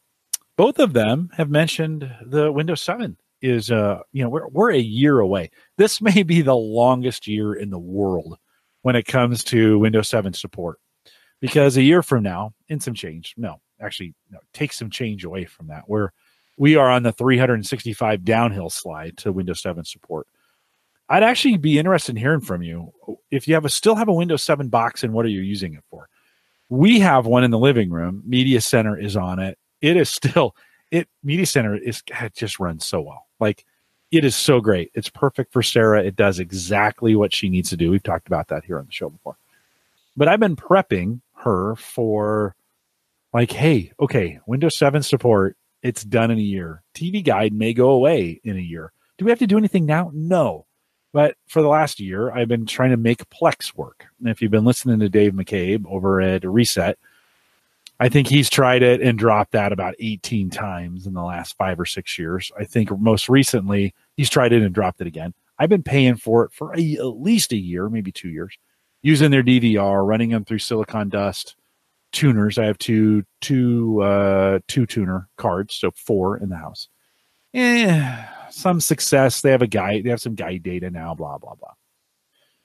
both of them have mentioned the Windows 7 is uh you know we're we're a year away. This <laughs> may be the longest year in the world when it comes to Windows 7 support. Because a year from now, in some change, no, actually no, take some change away from that. Where we are on the 365 downhill slide to Windows 7 support. I'd actually be interested in hearing from you if you have a still have a Windows 7 box and what are you using it for? We have one in the living room. Media Center is on it it is still it media center is it just runs so well. Like it is so great. It's perfect for Sarah. It does exactly what she needs to do. We've talked about that here on the show before. But I've been prepping her for like, hey, okay, Windows 7 support, it's done in a year. TV guide may go away in a year. Do we have to do anything now? No. But for the last year, I've been trying to make Plex work. And if you've been listening to Dave McCabe over at Reset, I think he's tried it and dropped that about 18 times in the last five or six years. I think most recently he's tried it and dropped it again. I've been paying for it for a, at least a year, maybe two years, using their DVR, running them through Silicon Dust tuners. I have two two uh, two tuner cards, so four in the house. Eh, some success. They have a guide. They have some guide data now. Blah blah blah.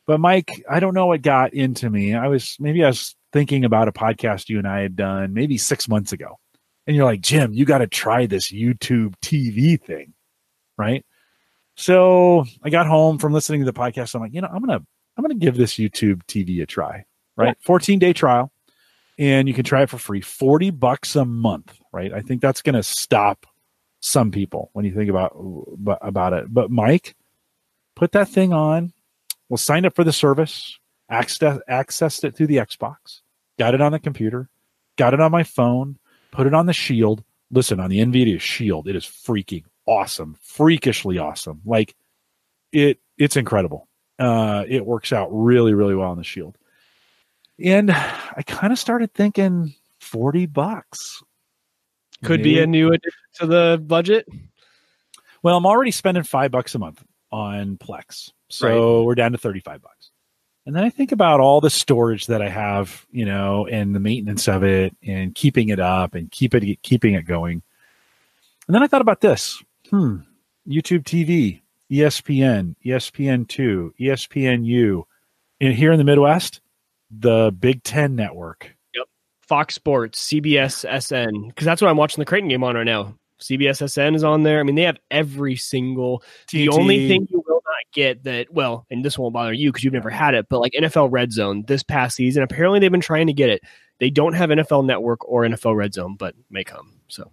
But Mike, I don't know what got into me. I was maybe I was thinking about a podcast you and I had done maybe six months ago. And you're like, Jim, you got to try this YouTube TV thing. Right. So I got home from listening to the podcast. I'm like, you know, I'm going to, I'm going to give this YouTube TV a try. Right. 14 day trial and you can try it for free 40 bucks a month. Right. I think that's going to stop some people when you think about, about it. But Mike, put that thing on. We'll sign up for the service access, accessed it through the Xbox, got it on the computer, got it on my phone, put it on the Shield. Listen, on the NVIDIA Shield, it is freaking awesome, freakishly awesome. Like it, it's incredible. Uh, it works out really, really well on the Shield. And I kind of started thinking 40 bucks. Could Maybe. be a new addition to the budget. Well, I'm already spending five bucks a month on Plex. So right. we're down to 35 bucks. And then I think about all the storage that I have, you know, and the maintenance of it and keeping it up and keep it keeping it going. And then I thought about this. Hmm. YouTube TV, ESPN, ESPN2, ESPNU. And here in the Midwest, the Big 10 network. Yep. Fox Sports, CBS SN, because that's what I'm watching the Creighton game on right now. CBSSN is on there. I mean, they have every single. TT. The only thing you will not get that, well, and this won't bother you because you've never had it, but like NFL Red Zone this past season, apparently they've been trying to get it. They don't have NFL Network or NFL Red Zone, but may come. So,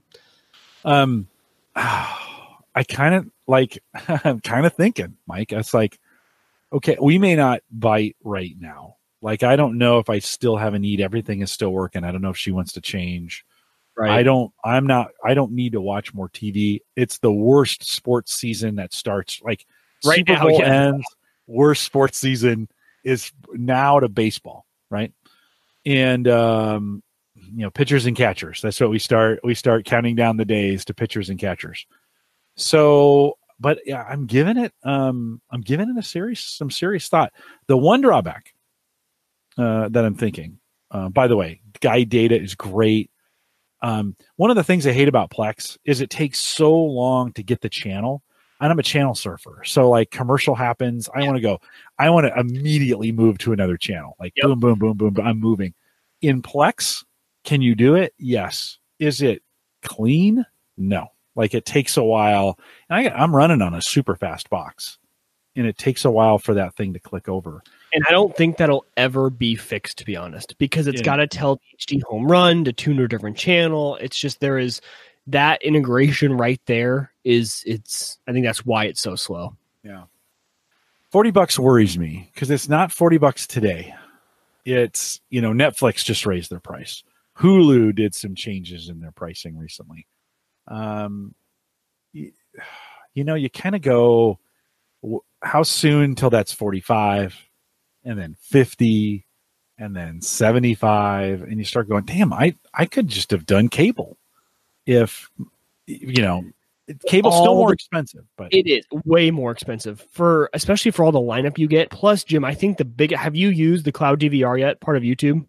um, <sighs> I kind of like. <laughs> I'm kind of thinking, Mike. It's like, okay, we may not bite right now. Like, I don't know if I still have a need. Everything is still working. I don't know if she wants to change Right. I don't I'm not I don't need to watch more TV. It's the worst sports season that starts like right Super now, Bowl yeah. ends, worst sports season is now to baseball, right? And um you know, pitchers and catchers. That's what we start we start counting down the days to pitchers and catchers. So but yeah, I'm giving it um I'm giving it a serious some serious thought. The one drawback uh that I'm thinking, uh, by the way, guide data is great um, one of the things I hate about Plex is it takes so long to get the channel. And I'm a channel surfer. So like commercial happens. I want to go, I want to immediately move to another channel. Like yep. boom, boom, boom, boom, boom. I'm moving. In Plex, can you do it? Yes. Is it clean? No. Like it takes a while. And I, I'm running on a super fast box and it takes a while for that thing to click over. And I don't think that'll ever be fixed, to be honest, because it's yeah. got to tell HDHomeRun to tune to a different channel. It's just there is that integration right there. Is it's I think that's why it's so slow. Yeah, forty bucks worries me because it's not forty bucks today. It's you know Netflix just raised their price. Hulu did some changes in their pricing recently. Um, you, <sighs> you know, you kind of go, how soon till that's 45? And then 50 and then 75 and you start going damn i i could just have done cable if you know cable's all still more expensive but it is way more expensive for especially for all the lineup you get. Plus jim i think the big have you used the cloud dvr yet part of youtube?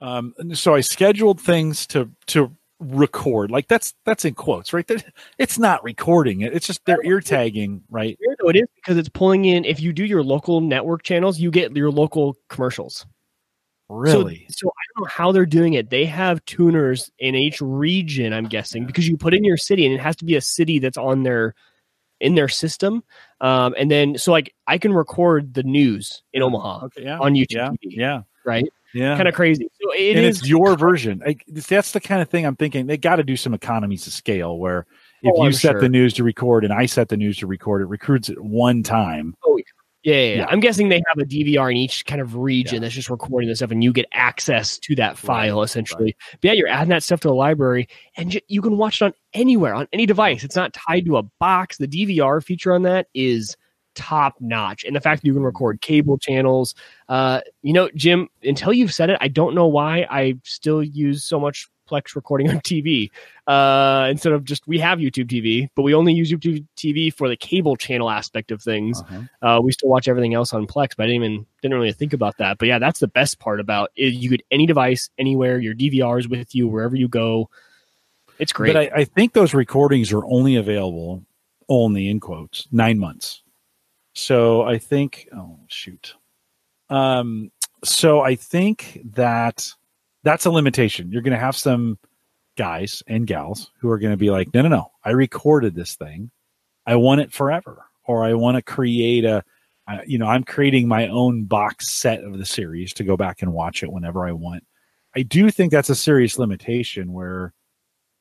Um so i scheduled things to to record. Like that's that's in quotes right? That it's not recording it. It's just they're ear tagging right? no it is because it's pulling in if you do your local network channels you get your local commercials. Really? so, so i don't know how they're doing it. They have tuners in each region i'm guessing because you put in your city and it has to be a city that's on their in their system. Um and then so like i can record the news in omaha okay, yeah, on youtube yeah, yeah. right Yeah. kind of crazy. So it and is it's your version. Like, that's the kind of thing I'm thinking. They got to do some economies of scale where if Oh, you I'm set sure. the news to record and I set the news to record, it recruits it one time. Oh, yeah, yeah, yeah. Yeah. I'm guessing they have a DVR in each kind of region Yeah. that's just recording this stuff, and you get access to that file Right, essentially. But yeah, you're adding that stuff to the library, and ju- you can watch it on anywhere, on any device. It's not tied to a box. The DVR feature on that is top notch, and the fact that you can record cable channels. Uh, you know, Jim, until you've said it, I don't know why I still use so much Plex recording on TV uh, instead of just we have YouTube TV, but we only use YouTube TV for the cable channel aspect of things. Uh-huh. Uh, we still watch everything else on Plex, but I didn't even didn't really think about that. But yeah, that's the best part about it. You get any device, anywhere. Your DVR is with you wherever you go. It's great. But I, I think those recordings are only available, only in quotes, nine months. So I think, oh shoot, um, so I think that that's a limitation. You're going to have some guys and gals who are going to be like, no, no, no, I recorded this thing, I want it forever, or I want to create a, I- you know, I'm creating my own box set of the series to go back and watch it whenever I want. I do think that's a serious limitation where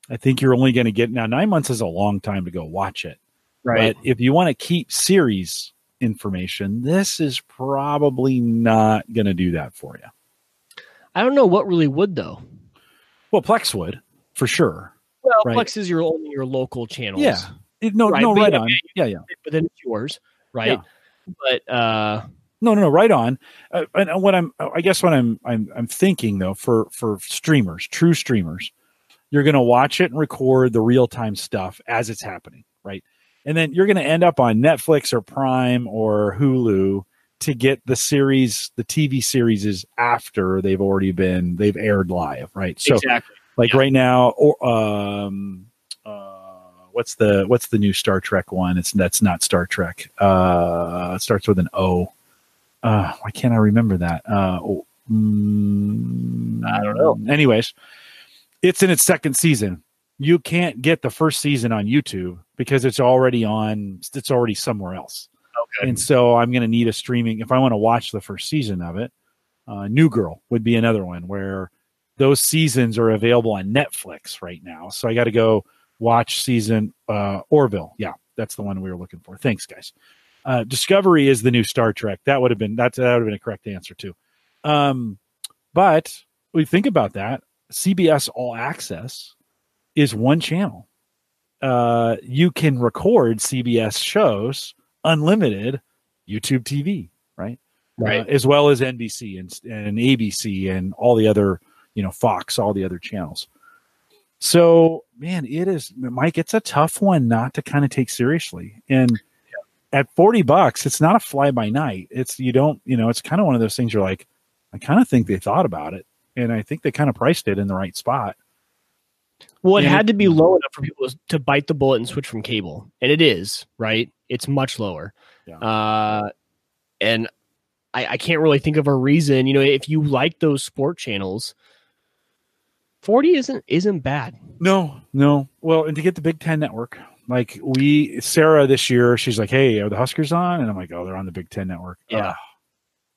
I think you're only going to get now nine months is a long time to go watch it. right. But if you want to keep series information, this is probably not going to do that for you. I don't know what really would though. Well, Plex would for sure. Well, Right. Plex is your only your local channels. Yeah. It- no, Right, no, but right on. Yeah, yeah. but then it's yours, right? Yeah. But uh, No, no, no, right on. Uh, and what I'm, I guess what I'm, I'm, I'm thinking though for for streamers, true streamers, you're going to watch it and record the real time stuff as it's happening, right? And then you're going to end up on Netflix or Prime or Hulu to get the series, the TV series is after they've already been they've aired live, right? So exactly. like Yeah. right now, or um, uh, what's the what's the new Star Trek one? It's that's not Star Trek. Uh, it starts with an O. Uh, why can't I remember that? Uh, oh, mm, I don't know. Anyways, it's in its second season. You can't get the first season on YouTube because it's already on. It's already somewhere else. Okay. And so I'm going to need a streaming if I want to watch the first season of it. Uh, New Girl would be another one where those seasons are available on Netflix right now. So I got to go watch season uh, Orville. Yeah, that's the one we were looking for. Thanks, guys. Uh, Discovery is the new Star Trek. That would have been that's that would have been a correct answer too. Um, but we think about that. CBS All Access is one channel. Uh, you can record CBS shows unlimited YouTube TV, right? Right. Uh, as well as NBC and, and ABC and all the other, you know, Fox, all the other channels. So, man, it is, Mike, it's a tough one not to kind of take seriously. And at 40 bucks, it's not a fly by night. It's, you don't, you know, it's kind of one of those things you're like, I kind of think they thought about it. And I think they kind of priced it in the right spot. Well, it had to be low enough for people to bite the bullet and switch from cable, and it is right. It's much lower, Yeah. uh, and I, I can't really think of a reason. You know, if you like those sport channels, forty isn't isn't bad. No, no. Well, and to get the Big Ten network, like we, Sarah this year, she's like, "Hey, are the Huskers on?" And I'm like, "Oh, they're on the Big Ten network." Yeah.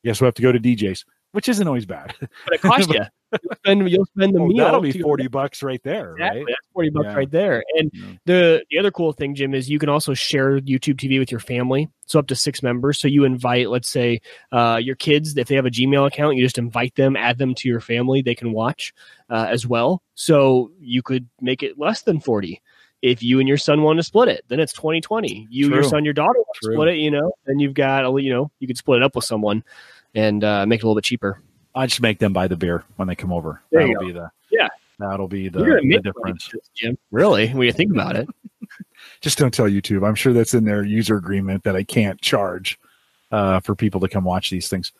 Guess we have to go to DJs, which isn't always bad. But it costs <laughs> you. You'll spend, you'll spend the Oh, meal. that'll be forty bucks right there, Exactly. right? That's forty bucks Yeah. right there. And Yeah. the the other cool thing, Jim, is you can also share YouTube TV with your family. So up to six members. So you invite, let's say, uh, your kids. If they have a Gmail account, you just invite them, add them to your family. They can watch uh, as well. So you could make it less than forty. If you and your son want to split it, then it's 2020. You, your son, your daughter want to split it, you know, then you've got, you know, you could split it up with someone and uh, make it a little bit cheaper. I just make them buy the beer when they come over. There that'll be the Yeah. That'll be the, the difference. Really, when you think about it. <laughs> Just don't tell YouTube. I'm sure that's in their user agreement that I can't charge uh, for people to come watch these things.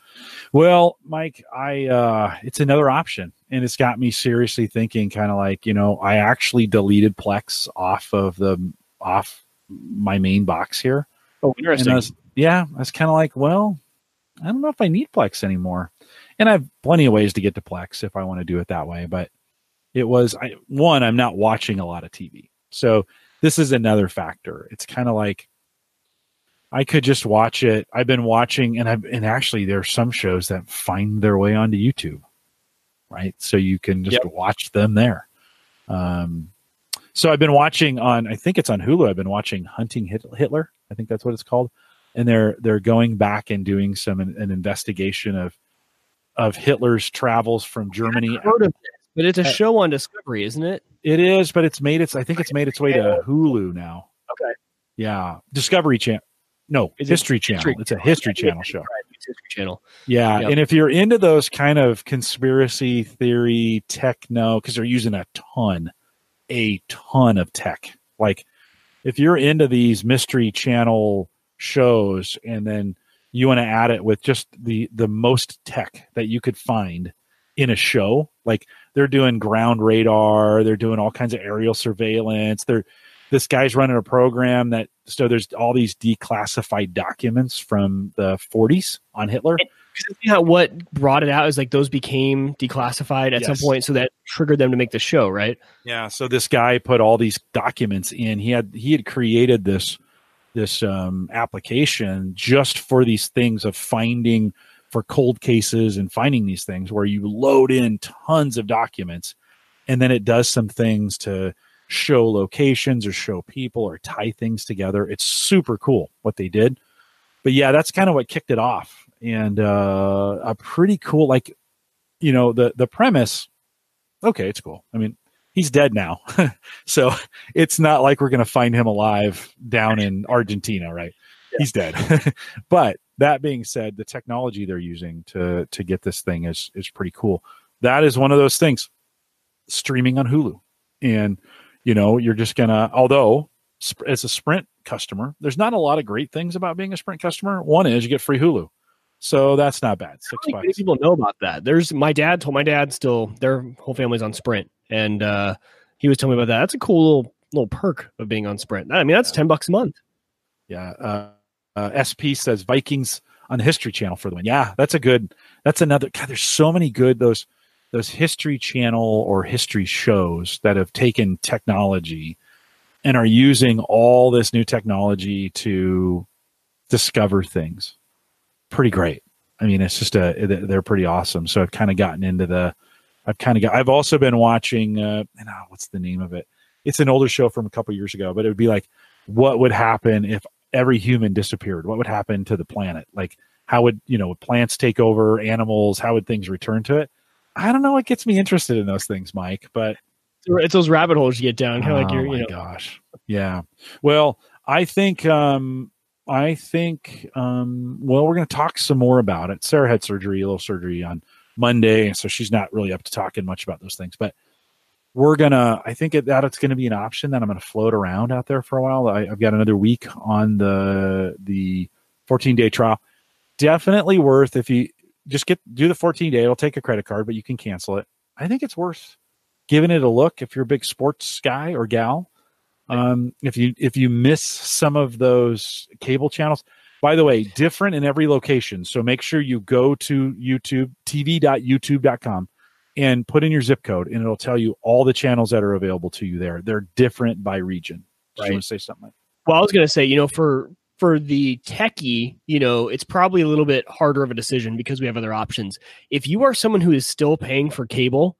Well, Mike, I uh, it's another option, and it's got me seriously thinking. Kind of like you know, I actually deleted Plex off of the off my main box here. Oh, interesting. I was, yeah, I was kind of like, well, I don't know if I need Plex anymore. And I have plenty of ways to get to Plex if I want to do it that way. But it was I, one, I'm not watching a lot of TV. So this is another factor. It's kind of like I could just watch it. I've been watching and I've and actually there are some shows that find their way onto YouTube. right? So you can just Yep. watch them there. Um, so I've been watching on, I think it's on Hulu. I've been watching Hunting Hitler. I think that's what it's called, and they're they're going back and doing some an investigation of of Hitler's travels from Germany. Heard of this, but it's a show on Discovery, isn't it? It is, but it's made its. I think it's made its way to Hulu now. Okay. Yeah, Discovery Channel. No, Is it History Channel. History it's a History Yeah, Channel show. Right, History Channel. Yeah, Yep. and if you're into those kind of conspiracy theory techno, because they're using a ton, a ton of tech. Like, if you're into these Mystery Channel shows, and then you want to add it with just the the most tech that you could find in a show, like they're doing ground radar, they're doing all kinds of aerial surveillance. They're this guy's running a program that so there's all these declassified documents from the 40s on Hitler. Yeah, what brought it out is like those became declassified at some point, so that triggered them to make the show, right? Yeah, so this guy put all these documents in. He had he had created this this um, application just for these things of finding for cold cases and finding these things where you load in tons of documents and then it does some things to show locations or show people or tie things together. It's super cool what they did. But yeah, that's kind of what kicked it off. And uh, a pretty cool like you know the the premise okay, it's cool. I mean, he's dead now. <laughs> so it's not like we're going to find him alive down in Argentina, right? He's dead. <laughs> but that being said, the technology they're using to to get this thing is is pretty cool. That is one of those things streaming on Hulu. And you know, you're just going to although as a Sprint customer, there's not a lot of great things about being a Sprint customer. One is you get free Hulu. So that's not bad. Six bucks. people know about that. There's my dad told my dad still their whole family's on Sprint, and uh, he was telling me about that. That's a cool little little perk of being on Sprint. I mean, that's ten bucks a month. Yeah. Uh, uh, SP says Vikings on the History Channel for the win. Yeah, that's a good. That's another. God, there's so many good those those History Channel or history shows that have taken technology and are using all this new technology to discover things. Pretty great. I mean, it's just a they're pretty awesome. So I've kind of gotten into the. I've kind of got. I've also been watching. Uh, and, oh, what's the name of it? It's an older show from a couple years ago, but it would be like, what would happen if every human disappeared? What would happen to the planet? Like, how would you know would plants take over animals? How would things return to it? I don't know. What gets me interested in those things, Mike? But It's those rabbit holes you get down, kind of like oh you're, my you know, gosh, yeah. Well, I think um, I think um, well, we're going to talk some more about it. Sarah had surgery, a little surgery on Monday, so she's not really up to talking much about those things, but. We're gonna. I think it, that it's going to be an option that I'm going to float around out there for a while. I, I've got another week on the the 14 day trial. Definitely worth if you just get do the 14 day. It'll take a credit card, but you can cancel it. I think it's worth giving it a look if you're a big sports guy or gal. Um, if you if you miss some of those cable channels, by the way, different in every location. So make sure you go to YouTube tv.youtube.com and put in your zip code, and it'll tell you all the channels that are available to you there. They're different by region. Did Right. you want to say something? Well, I was gonna say, you know, for for the techie, you know, it's probably a little bit harder of a decision because we have other options. If you are someone who is still paying for cable,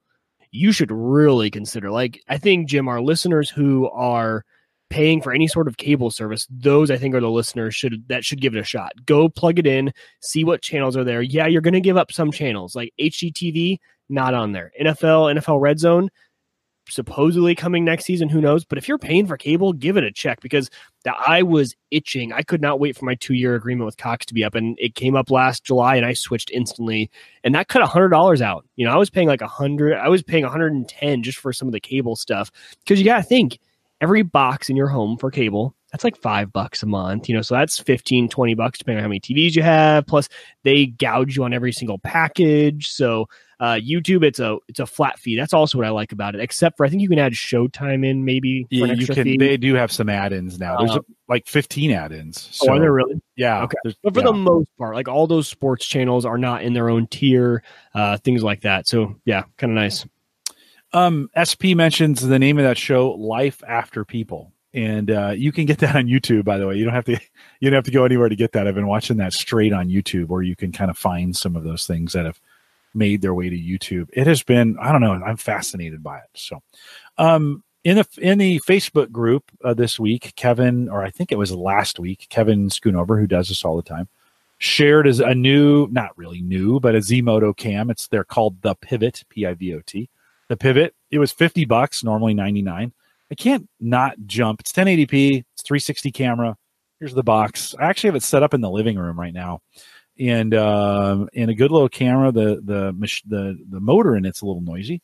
you should really consider. Like, I think Jim, our listeners who are paying for any sort of cable service, those I think are the listeners should that should give it a shot. Go plug it in, see what channels are there. Yeah, you're gonna give up some channels like HGTV, not on there. NFL, NFL Red Zone, supposedly coming next season. Who knows? But if you're paying for cable, give it a check because that I was itching. I could not wait for my two year agreement with Cox to be up, and it came up last July, and I switched instantly, and that cut a hundred dollars out. You know, I was paying like a hundred. I was paying 110 just for some of the cable stuff because you got to think every box in your home for cable. That's like five bucks a month, you know, so that's 15, 20 bucks depending on how many TVs you have. Plus, they gouge you on every single package. So, uh, YouTube, it's a it's a flat fee. That's also what I like about it. Except for I think you can add Showtime in maybe Yeah, you can. fee. They do have some add-ins now. There's Um, like 15 add-ins. oh, are there really? yeah. Okay. But for yeah. the most part, like all those sports channels are not in their own tier, uh, things like that. So yeah, kind of nice. Um, SP mentions the name of that show, Life After People, and uh, you can get that on YouTube. By the way, you don't have to <laughs> you don't have to go anywhere to get that. I've been watching that straight on YouTube, where you can kind of find some of those things that have made their way to YouTube. It has been, I don't know, I'm fascinated by it. So, um, in the in the Facebook group uh, this week, Kevin, or I think it was last week, Kevin Schoonover, who does this all the time, shared as a new, not really new, but a Zmodo cam. It's they're called the Pivot, P I V O T. The Pivot. It was fifty bucks, normally ninety nine. I can't not jump. It's 1080p. It's 360 camera. Here's the box. I actually have it set up in the living room right now, and um, and a good little camera. The the the the motor in it's a little noisy,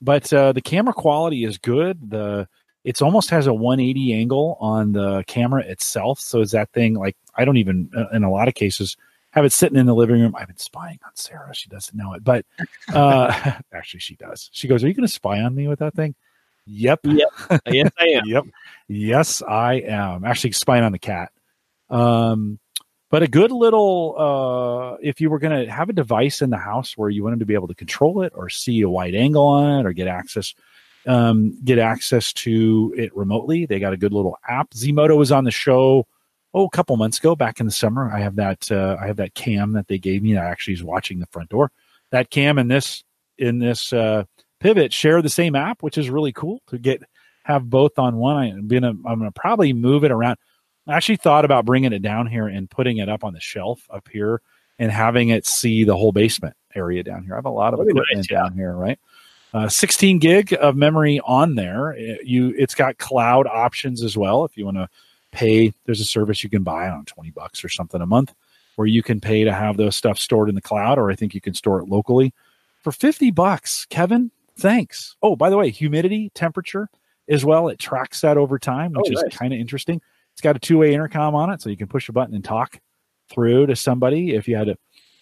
but uh, the camera quality is good. The it's almost has a 180 angle on the camera itself. So is that thing like I don't even uh, in a lot of cases have it sitting in the living room. I've been spying on Sarah. She doesn't know it, but uh, <laughs> <laughs> actually she does. She goes, "Are you going to spy on me with that thing?" Yep. Yep. <laughs> Yes, I am. yep. Yes, I am. Actually spying on the cat. Um, but a good little uh, if you were going to have a device in the house where you wanted to be able to control it or see a wide angle on it or get access um, get access to it remotely they got a good little app Zmodo was on the show oh a couple months ago back in the summer i have that uh, i have that cam that they gave me that actually is watching the front door that cam and this in this uh, pivot share the same app which is really cool to get have both on one i'm gonna i'm gonna probably move it around I actually thought about bringing it down here and putting it up on the shelf up here and having it see the whole basement area down here. I have a lot of That'd equipment nice, down here, right? Uh, 16 gig of memory on there. It, you, it's got cloud options as well. If you want to pay, there's a service you can buy on 20 bucks or something a month, where you can pay to have those stuff stored in the cloud, or I think you can store it locally for 50 bucks. Kevin, thanks. Oh, by the way, humidity, temperature as well. It tracks that over time, which oh, nice. is kind of interesting. It's got a two way intercom on it, so you can push a button and talk through to somebody. If you had a,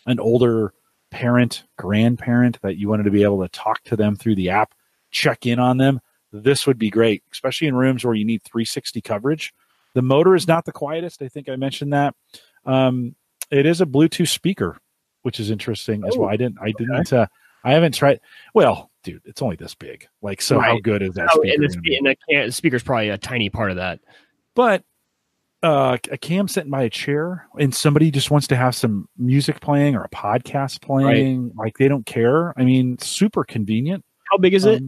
an older parent, grandparent that you wanted to be able to talk to them through the app, check in on them, this would be great, especially in rooms where you need 360 coverage. The motor is not the quietest. I think I mentioned that. Um, it is a Bluetooth speaker, which is interesting oh, as well. I didn't, I didn't, uh, I haven't tried. Well, dude, it's only this big. Like, so right. how good is that? Oh, speaker and, the, and the, the speaker's probably a tiny part of that. But uh, a cam sitting by a chair and somebody just wants to have some music playing or a podcast playing, right. like they don't care. I mean, super convenient. How big is um, it?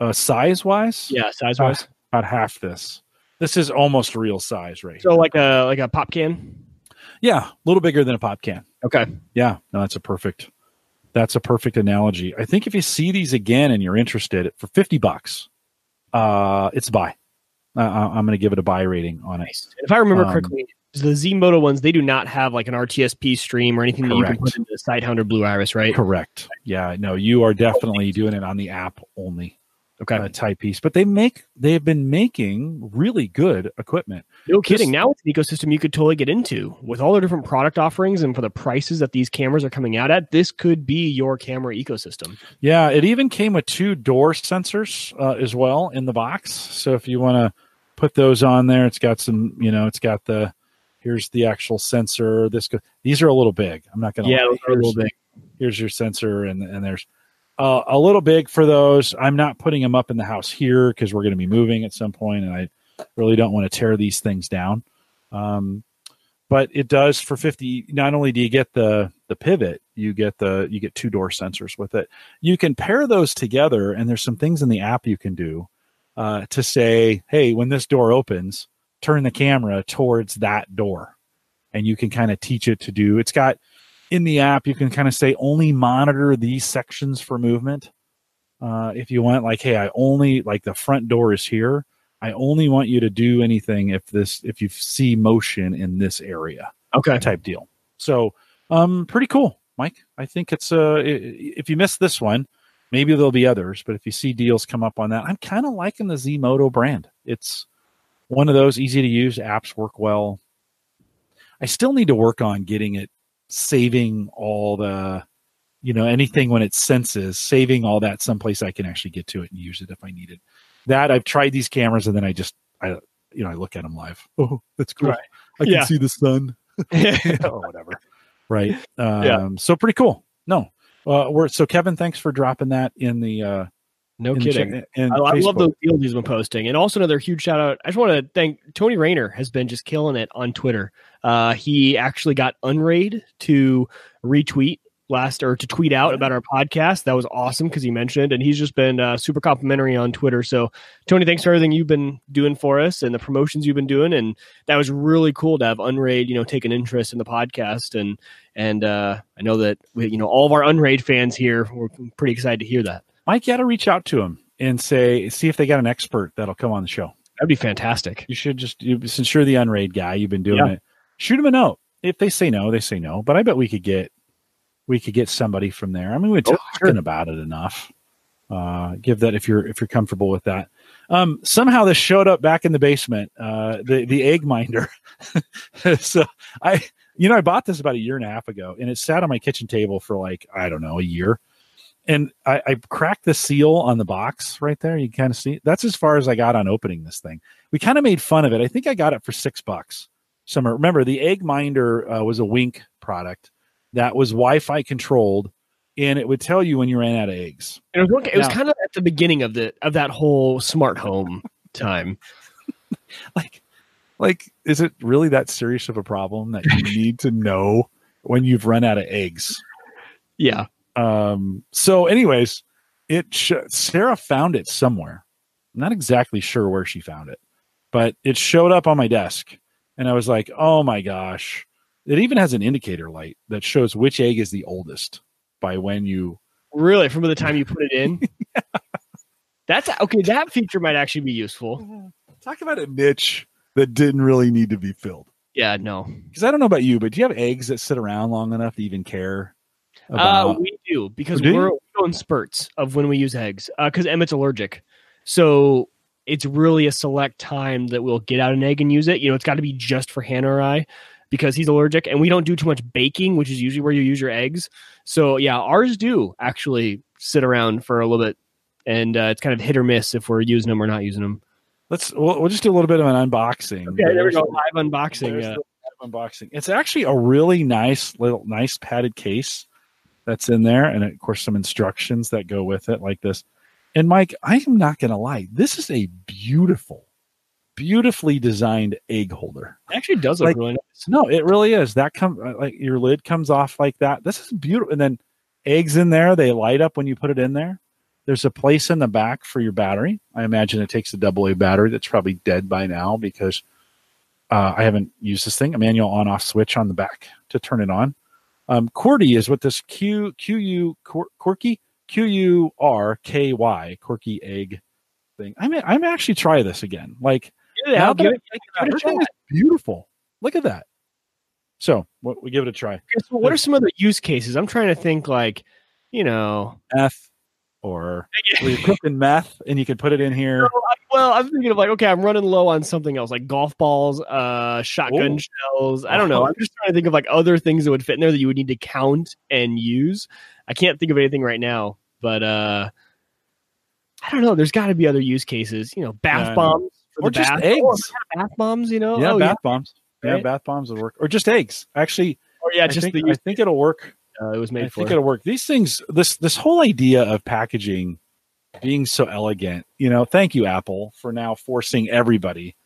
Uh, size wise? Yeah, size wise. Uh, about half this. This is almost real size, right? So here. like a like a pop can. Yeah, a little bigger than a pop can. Okay. Yeah, no, that's a perfect. That's a perfect analogy. I think if you see these again and you're interested, for fifty bucks, uh, it's a buy uh, I'm going to give it a buy rating on it. If I remember um, correctly, the Zmodo ones they do not have like an RTSP stream or anything correct. that you can put into the Sighthound or Blue Iris, right? Correct. Yeah, no, you are definitely doing it on the app only. Okay. Uh, type piece, but they make they have been making really good equipment. No kidding. now it's an ecosystem you could totally get into with all the different product offerings and for the prices that these cameras are coming out at. This could be your camera ecosystem. Yeah, it even came with two door sensors uh, as well in the box. So if you want to put those on there. It's got some, you know, it's got the here's the actual sensor. This go, these are a little big. I'm not gonna yeah, lie. a little big. Here's your sensor, and and there's uh, a little big for those. I'm not putting them up in the house here because we're going to be moving at some point, and I really don't want to tear these things down. Um, but it does for 50 not only do you get the the pivot you get the you get two door sensors with it you can pair those together and there's some things in the app you can do uh, to say, hey, when this door opens, turn the camera towards that door. And you can kind of teach it to do. It's got in the app, you can kind of say only monitor these sections for movement. Uh, if you want, like, hey, I only like the front door is here. I only want you to do anything if this if you see motion in this area. Okay. Type deal. So, um, pretty cool, Mike. I think it's uh, if you missed this one, Maybe there'll be others, but if you see deals come up on that, I'm kind of liking the Zmodo brand. It's one of those easy to use apps, work well. I still need to work on getting it saving all the, you know, anything when it senses, saving all that someplace I can actually get to it and use it if I need it. That I've tried these cameras and then I just, I, you know, I look at them live. <laughs> Oh, that's cool. Right. I yeah. can see the sun <laughs> <laughs> or whatever. Right. Um, yeah. So pretty cool. No, uh, we're so Kevin, thanks for dropping that in the. Uh, no kidding. I, I love those deals he's been posting, and also another huge shout out. I just want to thank Tony Rayner has been just killing it on Twitter. Uh, he actually got Unraid to retweet last or to tweet out about our podcast. That was awesome because he mentioned, and he's just been uh, super complimentary on Twitter. So, Tony, thanks for everything you've been doing for us and the promotions you've been doing, and that was really cool to have Unraid, you know, take an interest in the podcast, and and uh, I know that we, you know all of our Unraid fans here were pretty excited to hear that. Mike, you got to reach out to him and say, see if they got an expert that'll come on the show. That'd be fantastic. You should just, you, since you're the Unraid guy, you've been doing Yeah. it. Shoot them a note. If they say no, they say no. But I bet we could get, we could get somebody from there. I mean, we're Oh, talking sure. about it enough. Uh, give that if you're if you're comfortable with that. Um, somehow this showed up back in the basement. Uh, the the egg minder. <laughs> so I, you know, I bought this about a year and a half ago, and it sat on my kitchen table for like I don't know a year. And I, I cracked the seal on the box right there. You kind of see that's as far as I got on opening this thing. We kind of made fun of it. I think I got it for six bucks. Summer. Remember, the egg minder uh, was a Wink product that was Wi-Fi controlled, and it would tell you when you ran out of eggs. And it was, it was Now- kind of at the beginning of the of that whole smart home time. <laughs> like like is it really that serious of a problem that you need to know when you've run out of eggs Yeah, um so anyways it sh- sarah found it somewhere i'm not exactly sure where she found it but it showed up on my desk and i was like oh my gosh it even has an indicator light that shows which egg is the oldest by when you really. From the time you put it in. <laughs> That's okay. That feature might actually be useful. talk about a niche that didn't really need to be filled Yeah, no. because i don't know about you but do you have eggs that sit around long enough to even care Uh, we do because Oh, do we're in spurts of when we use eggs because Emmett's allergic. So it's really a select time that we'll get out an egg and use it. You know, it's got to be just for Hannah or I because he's allergic, and we don't do too much baking, which is usually where you use your eggs. So yeah, ours do actually sit around for a little bit, and uh, it's kind of hit or miss if we're using them or not using them. Let's we'll, we'll just do a little bit of an unboxing. Okay, there we go. Live unboxing. there's Uh, the live unboxing. It's actually a really nice little nice padded case that's in there, and of course some instructions that go with it, like this. And Mike, I am not going to lie, this is a beautiful, beautifully designed egg holder. it actually does look Like- really nice. No, it really is. That come uh, like your lid comes off like that. This is beautiful. And then eggs in there, they light up when you put it in there. There's a place in the back for your battery. I imagine it takes a double A battery that's probably dead by now because uh, I haven't used this thing. A manual on off switch on the back to turn it on. Um, QWERTY is what this Q Q U Quir- Quirky Q U R K Y Quirky egg thing. I may I may actually try this again. Like Yeah, now I'll give I it- it it, this thing try. is beautiful. Look at that. So we we give it a try. Okay, so what are some other use cases? I'm trying to think like, you know, Meth, or we're cooking meth, and you could put it in here. well, I'm thinking of like, okay, I'm running low on something else, like golf balls, uh, shotgun Ooh. shells. I don't know. Oh. I'm just trying to think of like other things that would fit in there that you would need to count and use. I can't think of anything right now, but uh, I don't know. There's got to be other use cases. You know, bath Yeah, know. bombs for Or just bath. eggs. Or bath bombs. You know, yeah, Oh, bath bombs. Yeah, Right. bath bombs would work, or just eggs. Actually, Or yeah, I just think, the I think it'll work. Uh, it was I made for. think it'll work. These things, this this whole idea of packaging being so elegant, you know, thank you Apple for now forcing everybody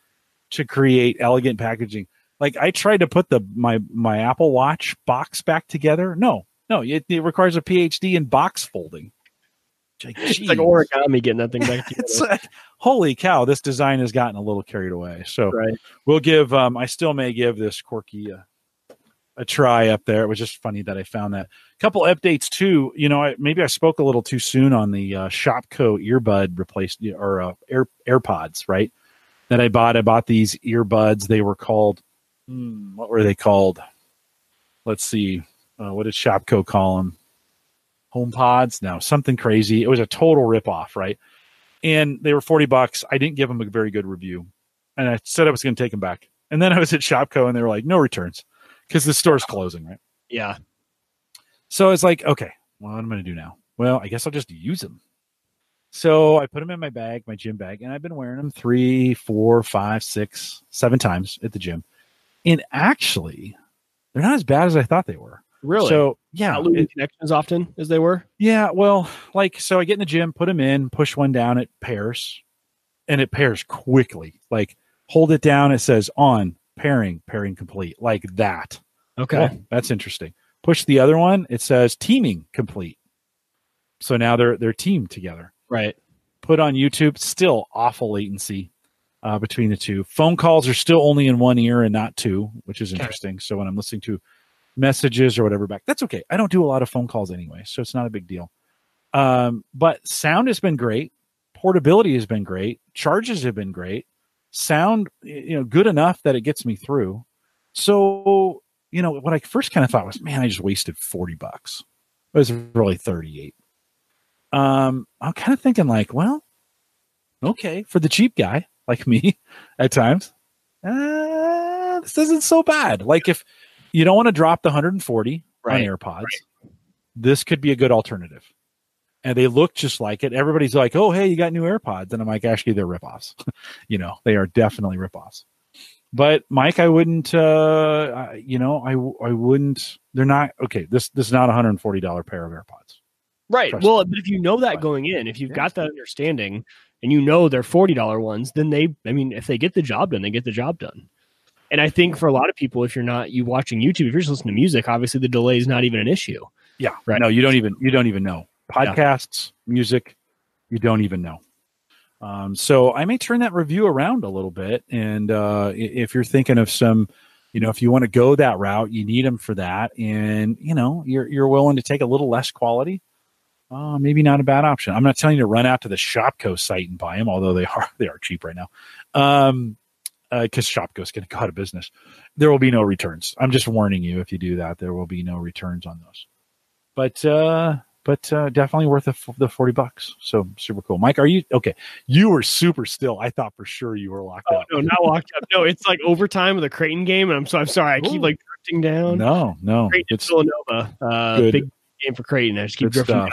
to create elegant packaging. Like I tried to put the my my Apple Watch box back together. No, no, it, it requires a PhD in box folding. Like, It's like <laughs> origami getting that thing back <laughs> together. Like, holy cow, this design has gotten a little carried away. So right. we'll give um i still may give this quirky a, a try up there. It was just funny that i found that. A couple updates too. You know I, maybe i spoke a little too soon on the uh, shopko earbud replaced or uh, air airpods right? That i bought. I bought these earbuds. They were called hmm, what were they called? Let's see. Uh, what did shopko call them home pods? No something crazy. It was a total ripoff right? And they were 40 bucks. I didn't give them a very good review. And I said I was going to take them back. And then I was at Shopko and they were like, no returns because the store's closing, right? Yeah. So I was like, okay, well, what am I going to do now? Well, I guess I'll just use them. So I put them in my bag, my gym bag, and I've been wearing them three, four, five, six, seven times at the gym. And actually, they're not as bad as I thought they were. Really. So yeah, not losing it- connections often as they were. yeah. Well, like so, I get in the gym, put them in, push one down, it pairs, and it pairs quickly. Like hold it down, it says on pairing, pairing complete, like that. Okay. Oh, that's interesting. Push the other one, it says teaming complete. So now they're they're teamed together. Right. Put on YouTube, still awful latency uh, between the two. Phone calls are still only in one ear and not two, which is interesting. So when I'm listening to messages or whatever back, that's okay. I don't do a lot of phone calls anyway, so it's not a big deal. Um, but sound has been great. Portability has been great. Charges have been great. Sound, you know, good enough that it gets me through. So, you know, what I first kind of thought was, man, I just wasted 40 bucks. It was really 38. Um, I'm kind of thinking like, well, okay, for the cheap guy like me <laughs> at times, uh, this isn't so bad. Like if you don't want to drop the 140 Right, on AirPods, this could be a good alternative. And they look just like it. Everybody's like, "Oh, hey, you got new AirPods," and I'm like, "Actually, they're ripoffs. <laughs> you know, they are definitely ripoffs." But Mike, I wouldn't. Uh, I- you know, I I wouldn't. They're not okay. This this is not a hundred and forty dollar pair of AirPods. Right. Trust well, but if you know that going in, if you've Yeah. got that understanding and you know they're forty dollar ones, then they I mean, if they get the job done, they get the job done. And I think for a lot of people, if you're not you watching YouTube, if you're just listening to music, obviously the delay is not even an issue. Yeah. Right. No, you don't even you don't even know podcasts, music. You don't even know. Um, so I may turn that review around a little bit, and uh, if you're thinking of some, you know, if you want to go that route, you need them for that, and you know, you're you're willing to take a little less quality. Uh, maybe not a bad option. I'm not telling you to run out to the Shopko site and buy them, although they <laughs> are they are cheap right now. Um, because Shopko's going to go out of business. There will be no returns. I'm just warning you. If you do that, there will be no returns on those but uh but uh definitely worth the, the 40 bucks so super cool mike are you okay you were super still i thought for sure you were locked Oh up no, not locked up. No, it's like overtime of the Creighton game, and I'm so I'm sorry. I keep like drifting down. no no Creighton it's Villanova, uh, big game for Creighton. I just keep drifting down,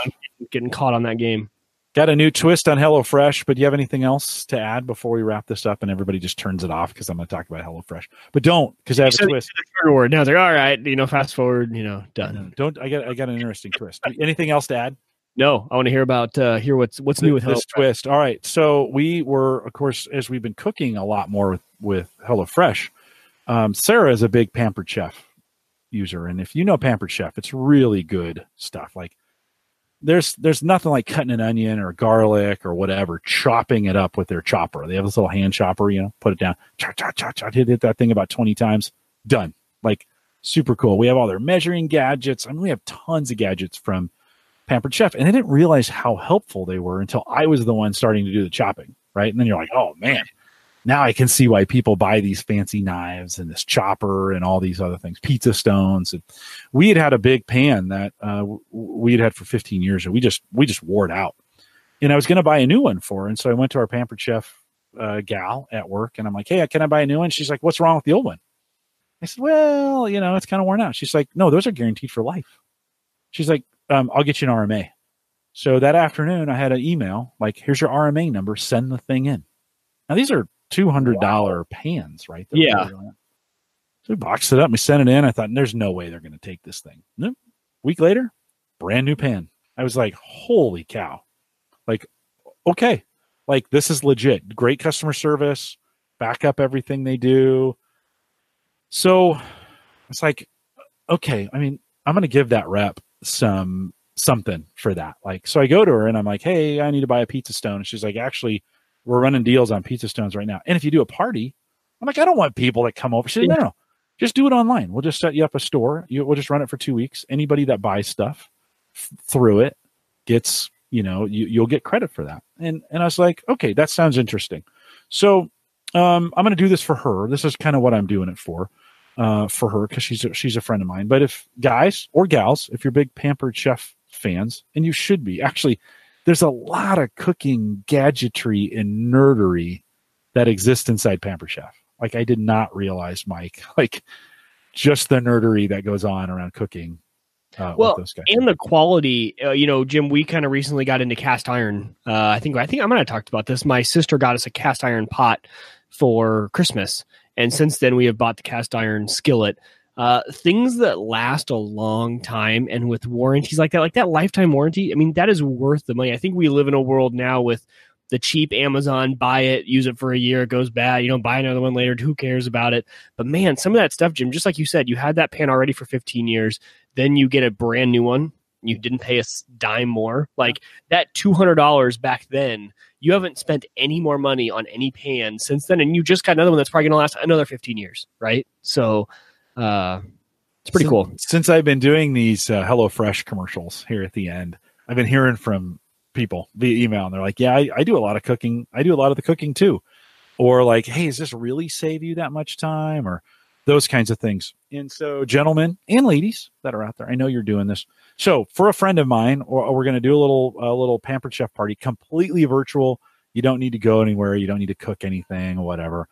getting caught on that game. Got a new twist on HelloFresh, but do you have anything else to add before we wrap this up and everybody just turns it off because I'm going to talk about HelloFresh? But don't because I have a twist. Forward. Now they're all right. You know, fast forward. You know, No, done. don't I got I got an interesting twist. Anything else to add? No, I want to hear about uh hear what's what's new with this HelloFresh. twist. All right. So we were, of course, as we've been cooking a lot more with, with HelloFresh, um, Sarah is a big Pampered Chef user. And if you know Pampered Chef, it's really good stuff. Like there's there's nothing like cutting an onion or garlic or whatever, chopping it up with their chopper. They have this little hand chopper, you know, put it down, chop, chop, chop, chop, hit, that thing about 20 times, done. Like super cool. We have all their measuring gadgets. I mean, we have tons of gadgets from Pampered Chef, and I didn't realize how helpful they were until I was the one starting to do the chopping, right? And then you're like, oh man, now I can see why people buy these fancy knives and this chopper and all these other things, pizza stones. And we had had a big pan that uh, we had had for 15 years, and we just we just wore it out. And I was going to buy a new one for and so I went to our Pampered Chef uh, gal at work, and I'm like, hey, can I buy a new one? She's like, what's wrong with the old one? I said, well, you know, it's kind of worn out. She's like, no, those are guaranteed for life. She's like, um, I'll get you an RMA. So that afternoon, I had an email like, here's your RMA number. Send the thing in. Now these are two hundred dollar pans, right? Yeah. So we boxed it up. We sent it in. I thought, there's no way they're going to take this thing. Nope. Week later, brand new pan. I was like, holy cow! Like, okay, like this is legit. Great customer service. Back up everything they do. So it's like, okay. I mean, I'm going to give that rep some something for that. Like, so I go to her and I'm like, hey, I need to buy a pizza stone. And she's like, actually, we're running deals on pizza stones right now. And if you do a party, I'm like, I don't want people that come over. She said, no, no, just do it online. We'll just set you up a store. You, we'll just run it for two weeks. Anybody that buys stuff f- through it gets, you know, you, you'll get credit for that. And and I was like, okay, that sounds interesting. So um, I'm going to do this for her. This is kind of what I'm doing it for, uh, for her because she's a, she's a friend of mine. But if guys or gals, if you're big pampered chef fans, and you should be, actually, there's a lot of cooking gadgetry and nerdery that exists inside Pamper Chef. Like I did not realize, Mike, <laughs> like just the nerdery that goes on around cooking. Uh, Well, with those guys. and the quality uh, you know jim we kind of recently got into cast iron uh, i think i think i might have talked about this my sister got us a cast iron pot for christmas and since then we have bought the cast iron skillet uh, things that last a long time and with warranties like that like that lifetime warranty i mean that is worth the money i think we live in a world now with the cheap Amazon, buy it, use it for a year, it goes bad. You don't buy another one later. Who cares about it? But man, some of that stuff, Jim, just like you said, you had that pan already for 15 years. Then you get a brand new one. You didn't pay a dime more. Like that $200 back then, you haven't spent any more money on any pan since then. And you just got another one that's probably going to last another 15 years, right? So, uh, it's pretty since, cool. Since I've been doing these uh, HelloFresh commercials here at the end, I've been hearing from people via email, and they're like, "Yeah, I, I do a lot of cooking. I do a lot of the cooking too," or like, "Hey, does this really save you that much time?" or those kinds of things. And so, gentlemen and ladies that are out there, I know you're doing this. So, for a friend of mine, or, we're going to do a little a little pampered chef party, completely virtual. You don't need to go anywhere. You don't need to cook anything or whatever.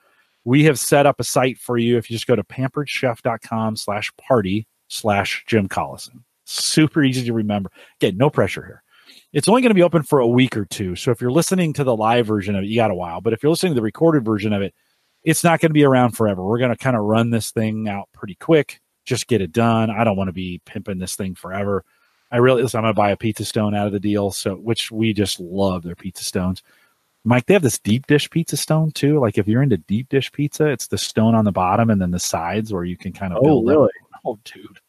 We have set up a site for you. If you just go to pamperedchef.com slash party slash Jim Collison. Super easy to remember. Again, no pressure here. It's only going to be open for a week or two. So if you're listening to the live version of it, you got a while. But if you're listening to the recorded version of it, it's not going to be around forever. We're going to kind of run this thing out pretty quick, just get it done. I don't want to be pimping this thing forever. I really, listen, I'm going to buy a pizza stone out of the deal. So, which we just love their pizza stones. Mike, they have this deep dish pizza stone too. Like if you're into deep dish pizza, it's the stone on the bottom and then the sides where you can kind of. Oh, really? It. <laughs> Oh, dude.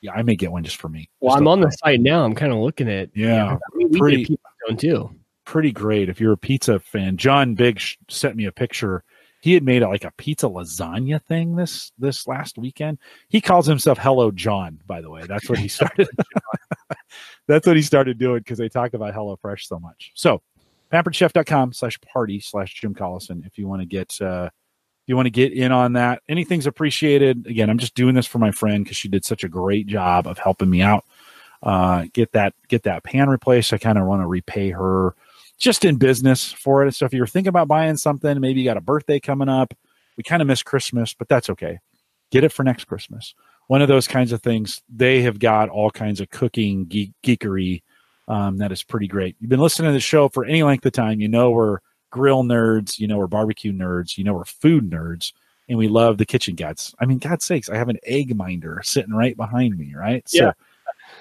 Yeah, I may get one just for me. Well, just I'm on the site now. I'm kind of looking at. Yeah, I mean, we pretty, did pizza stone too. Pretty great. If you're a pizza fan, John Big sh- sent me a picture. He had made like a pizza lasagna thing this this last weekend. He calls himself Hello John, by the way. That's what he started. <laughs> <laughs> That's what he started doing because they talk about Hello Fresh so much. So pamperedchef.com slash party slash Jim Collison if you want to get uh you want to get in on that. Anything's appreciated. Again, I'm just doing this for my friend because she did such a great job of helping me out. Uh get that get that pan replaced. I kind of want to repay her just in business for it. So if you're thinking about buying something, maybe you got a birthday coming up. We kind of miss Christmas, but that's okay. Get it for next Christmas. One of those kinds of things. They have got all kinds of cooking geek- geekery um, that is pretty great. You've been listening to the show for any length of time. You know we're grill nerds. You know we're barbecue nerds. You know we're food nerds, and we love the kitchen guts. I mean, God's sakes, I have an egg minder sitting right behind me, right? Yeah.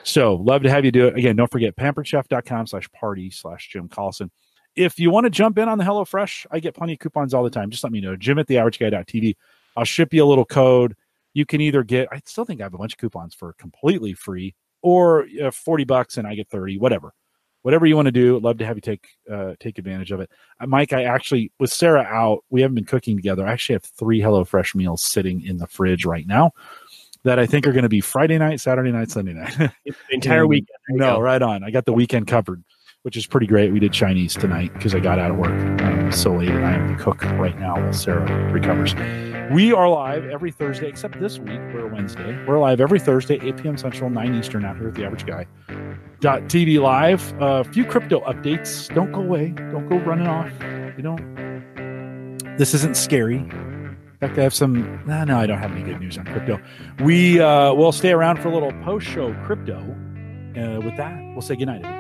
So, so love to have you do it. Again, don't forget pamperedchef.com slash party slash Jim Collison. If you want to jump in on the HelloFresh, I get plenty of coupons all the time. Just let me know. Jim at the average guy.tv. I'll ship you a little code. You can either get, I still think I have a bunch of coupons for completely free or uh, 40 bucks and I get 30, whatever. Whatever you want to do, love to have you take uh, take advantage of it. Uh, Mike, I actually with Sarah out, we haven't been cooking together. I actually have three HelloFresh meals sitting in the fridge right now that I think are going to be Friday night, Saturday night, Sunday night. <laughs> the entire And- weekend. No, go. right on. I got the weekend covered, which is pretty great. We did Chinese tonight because I got out of work um, so late, and I am the cook right now while Sarah recovers. We are live every Thursday, except this week we're Wednesday. We're live every Thursday, 8 p.m. Central, 9 Eastern, out here at the Average Guy. Dot TV live. A few crypto updates. Don't go away. Don't go running off. You don't. This isn't scary. In fact, I have some. No, no, I don't have any good news on crypto. We uh, will stay around for a little post-show crypto. Uh, with that, we'll say goodnight. everybody.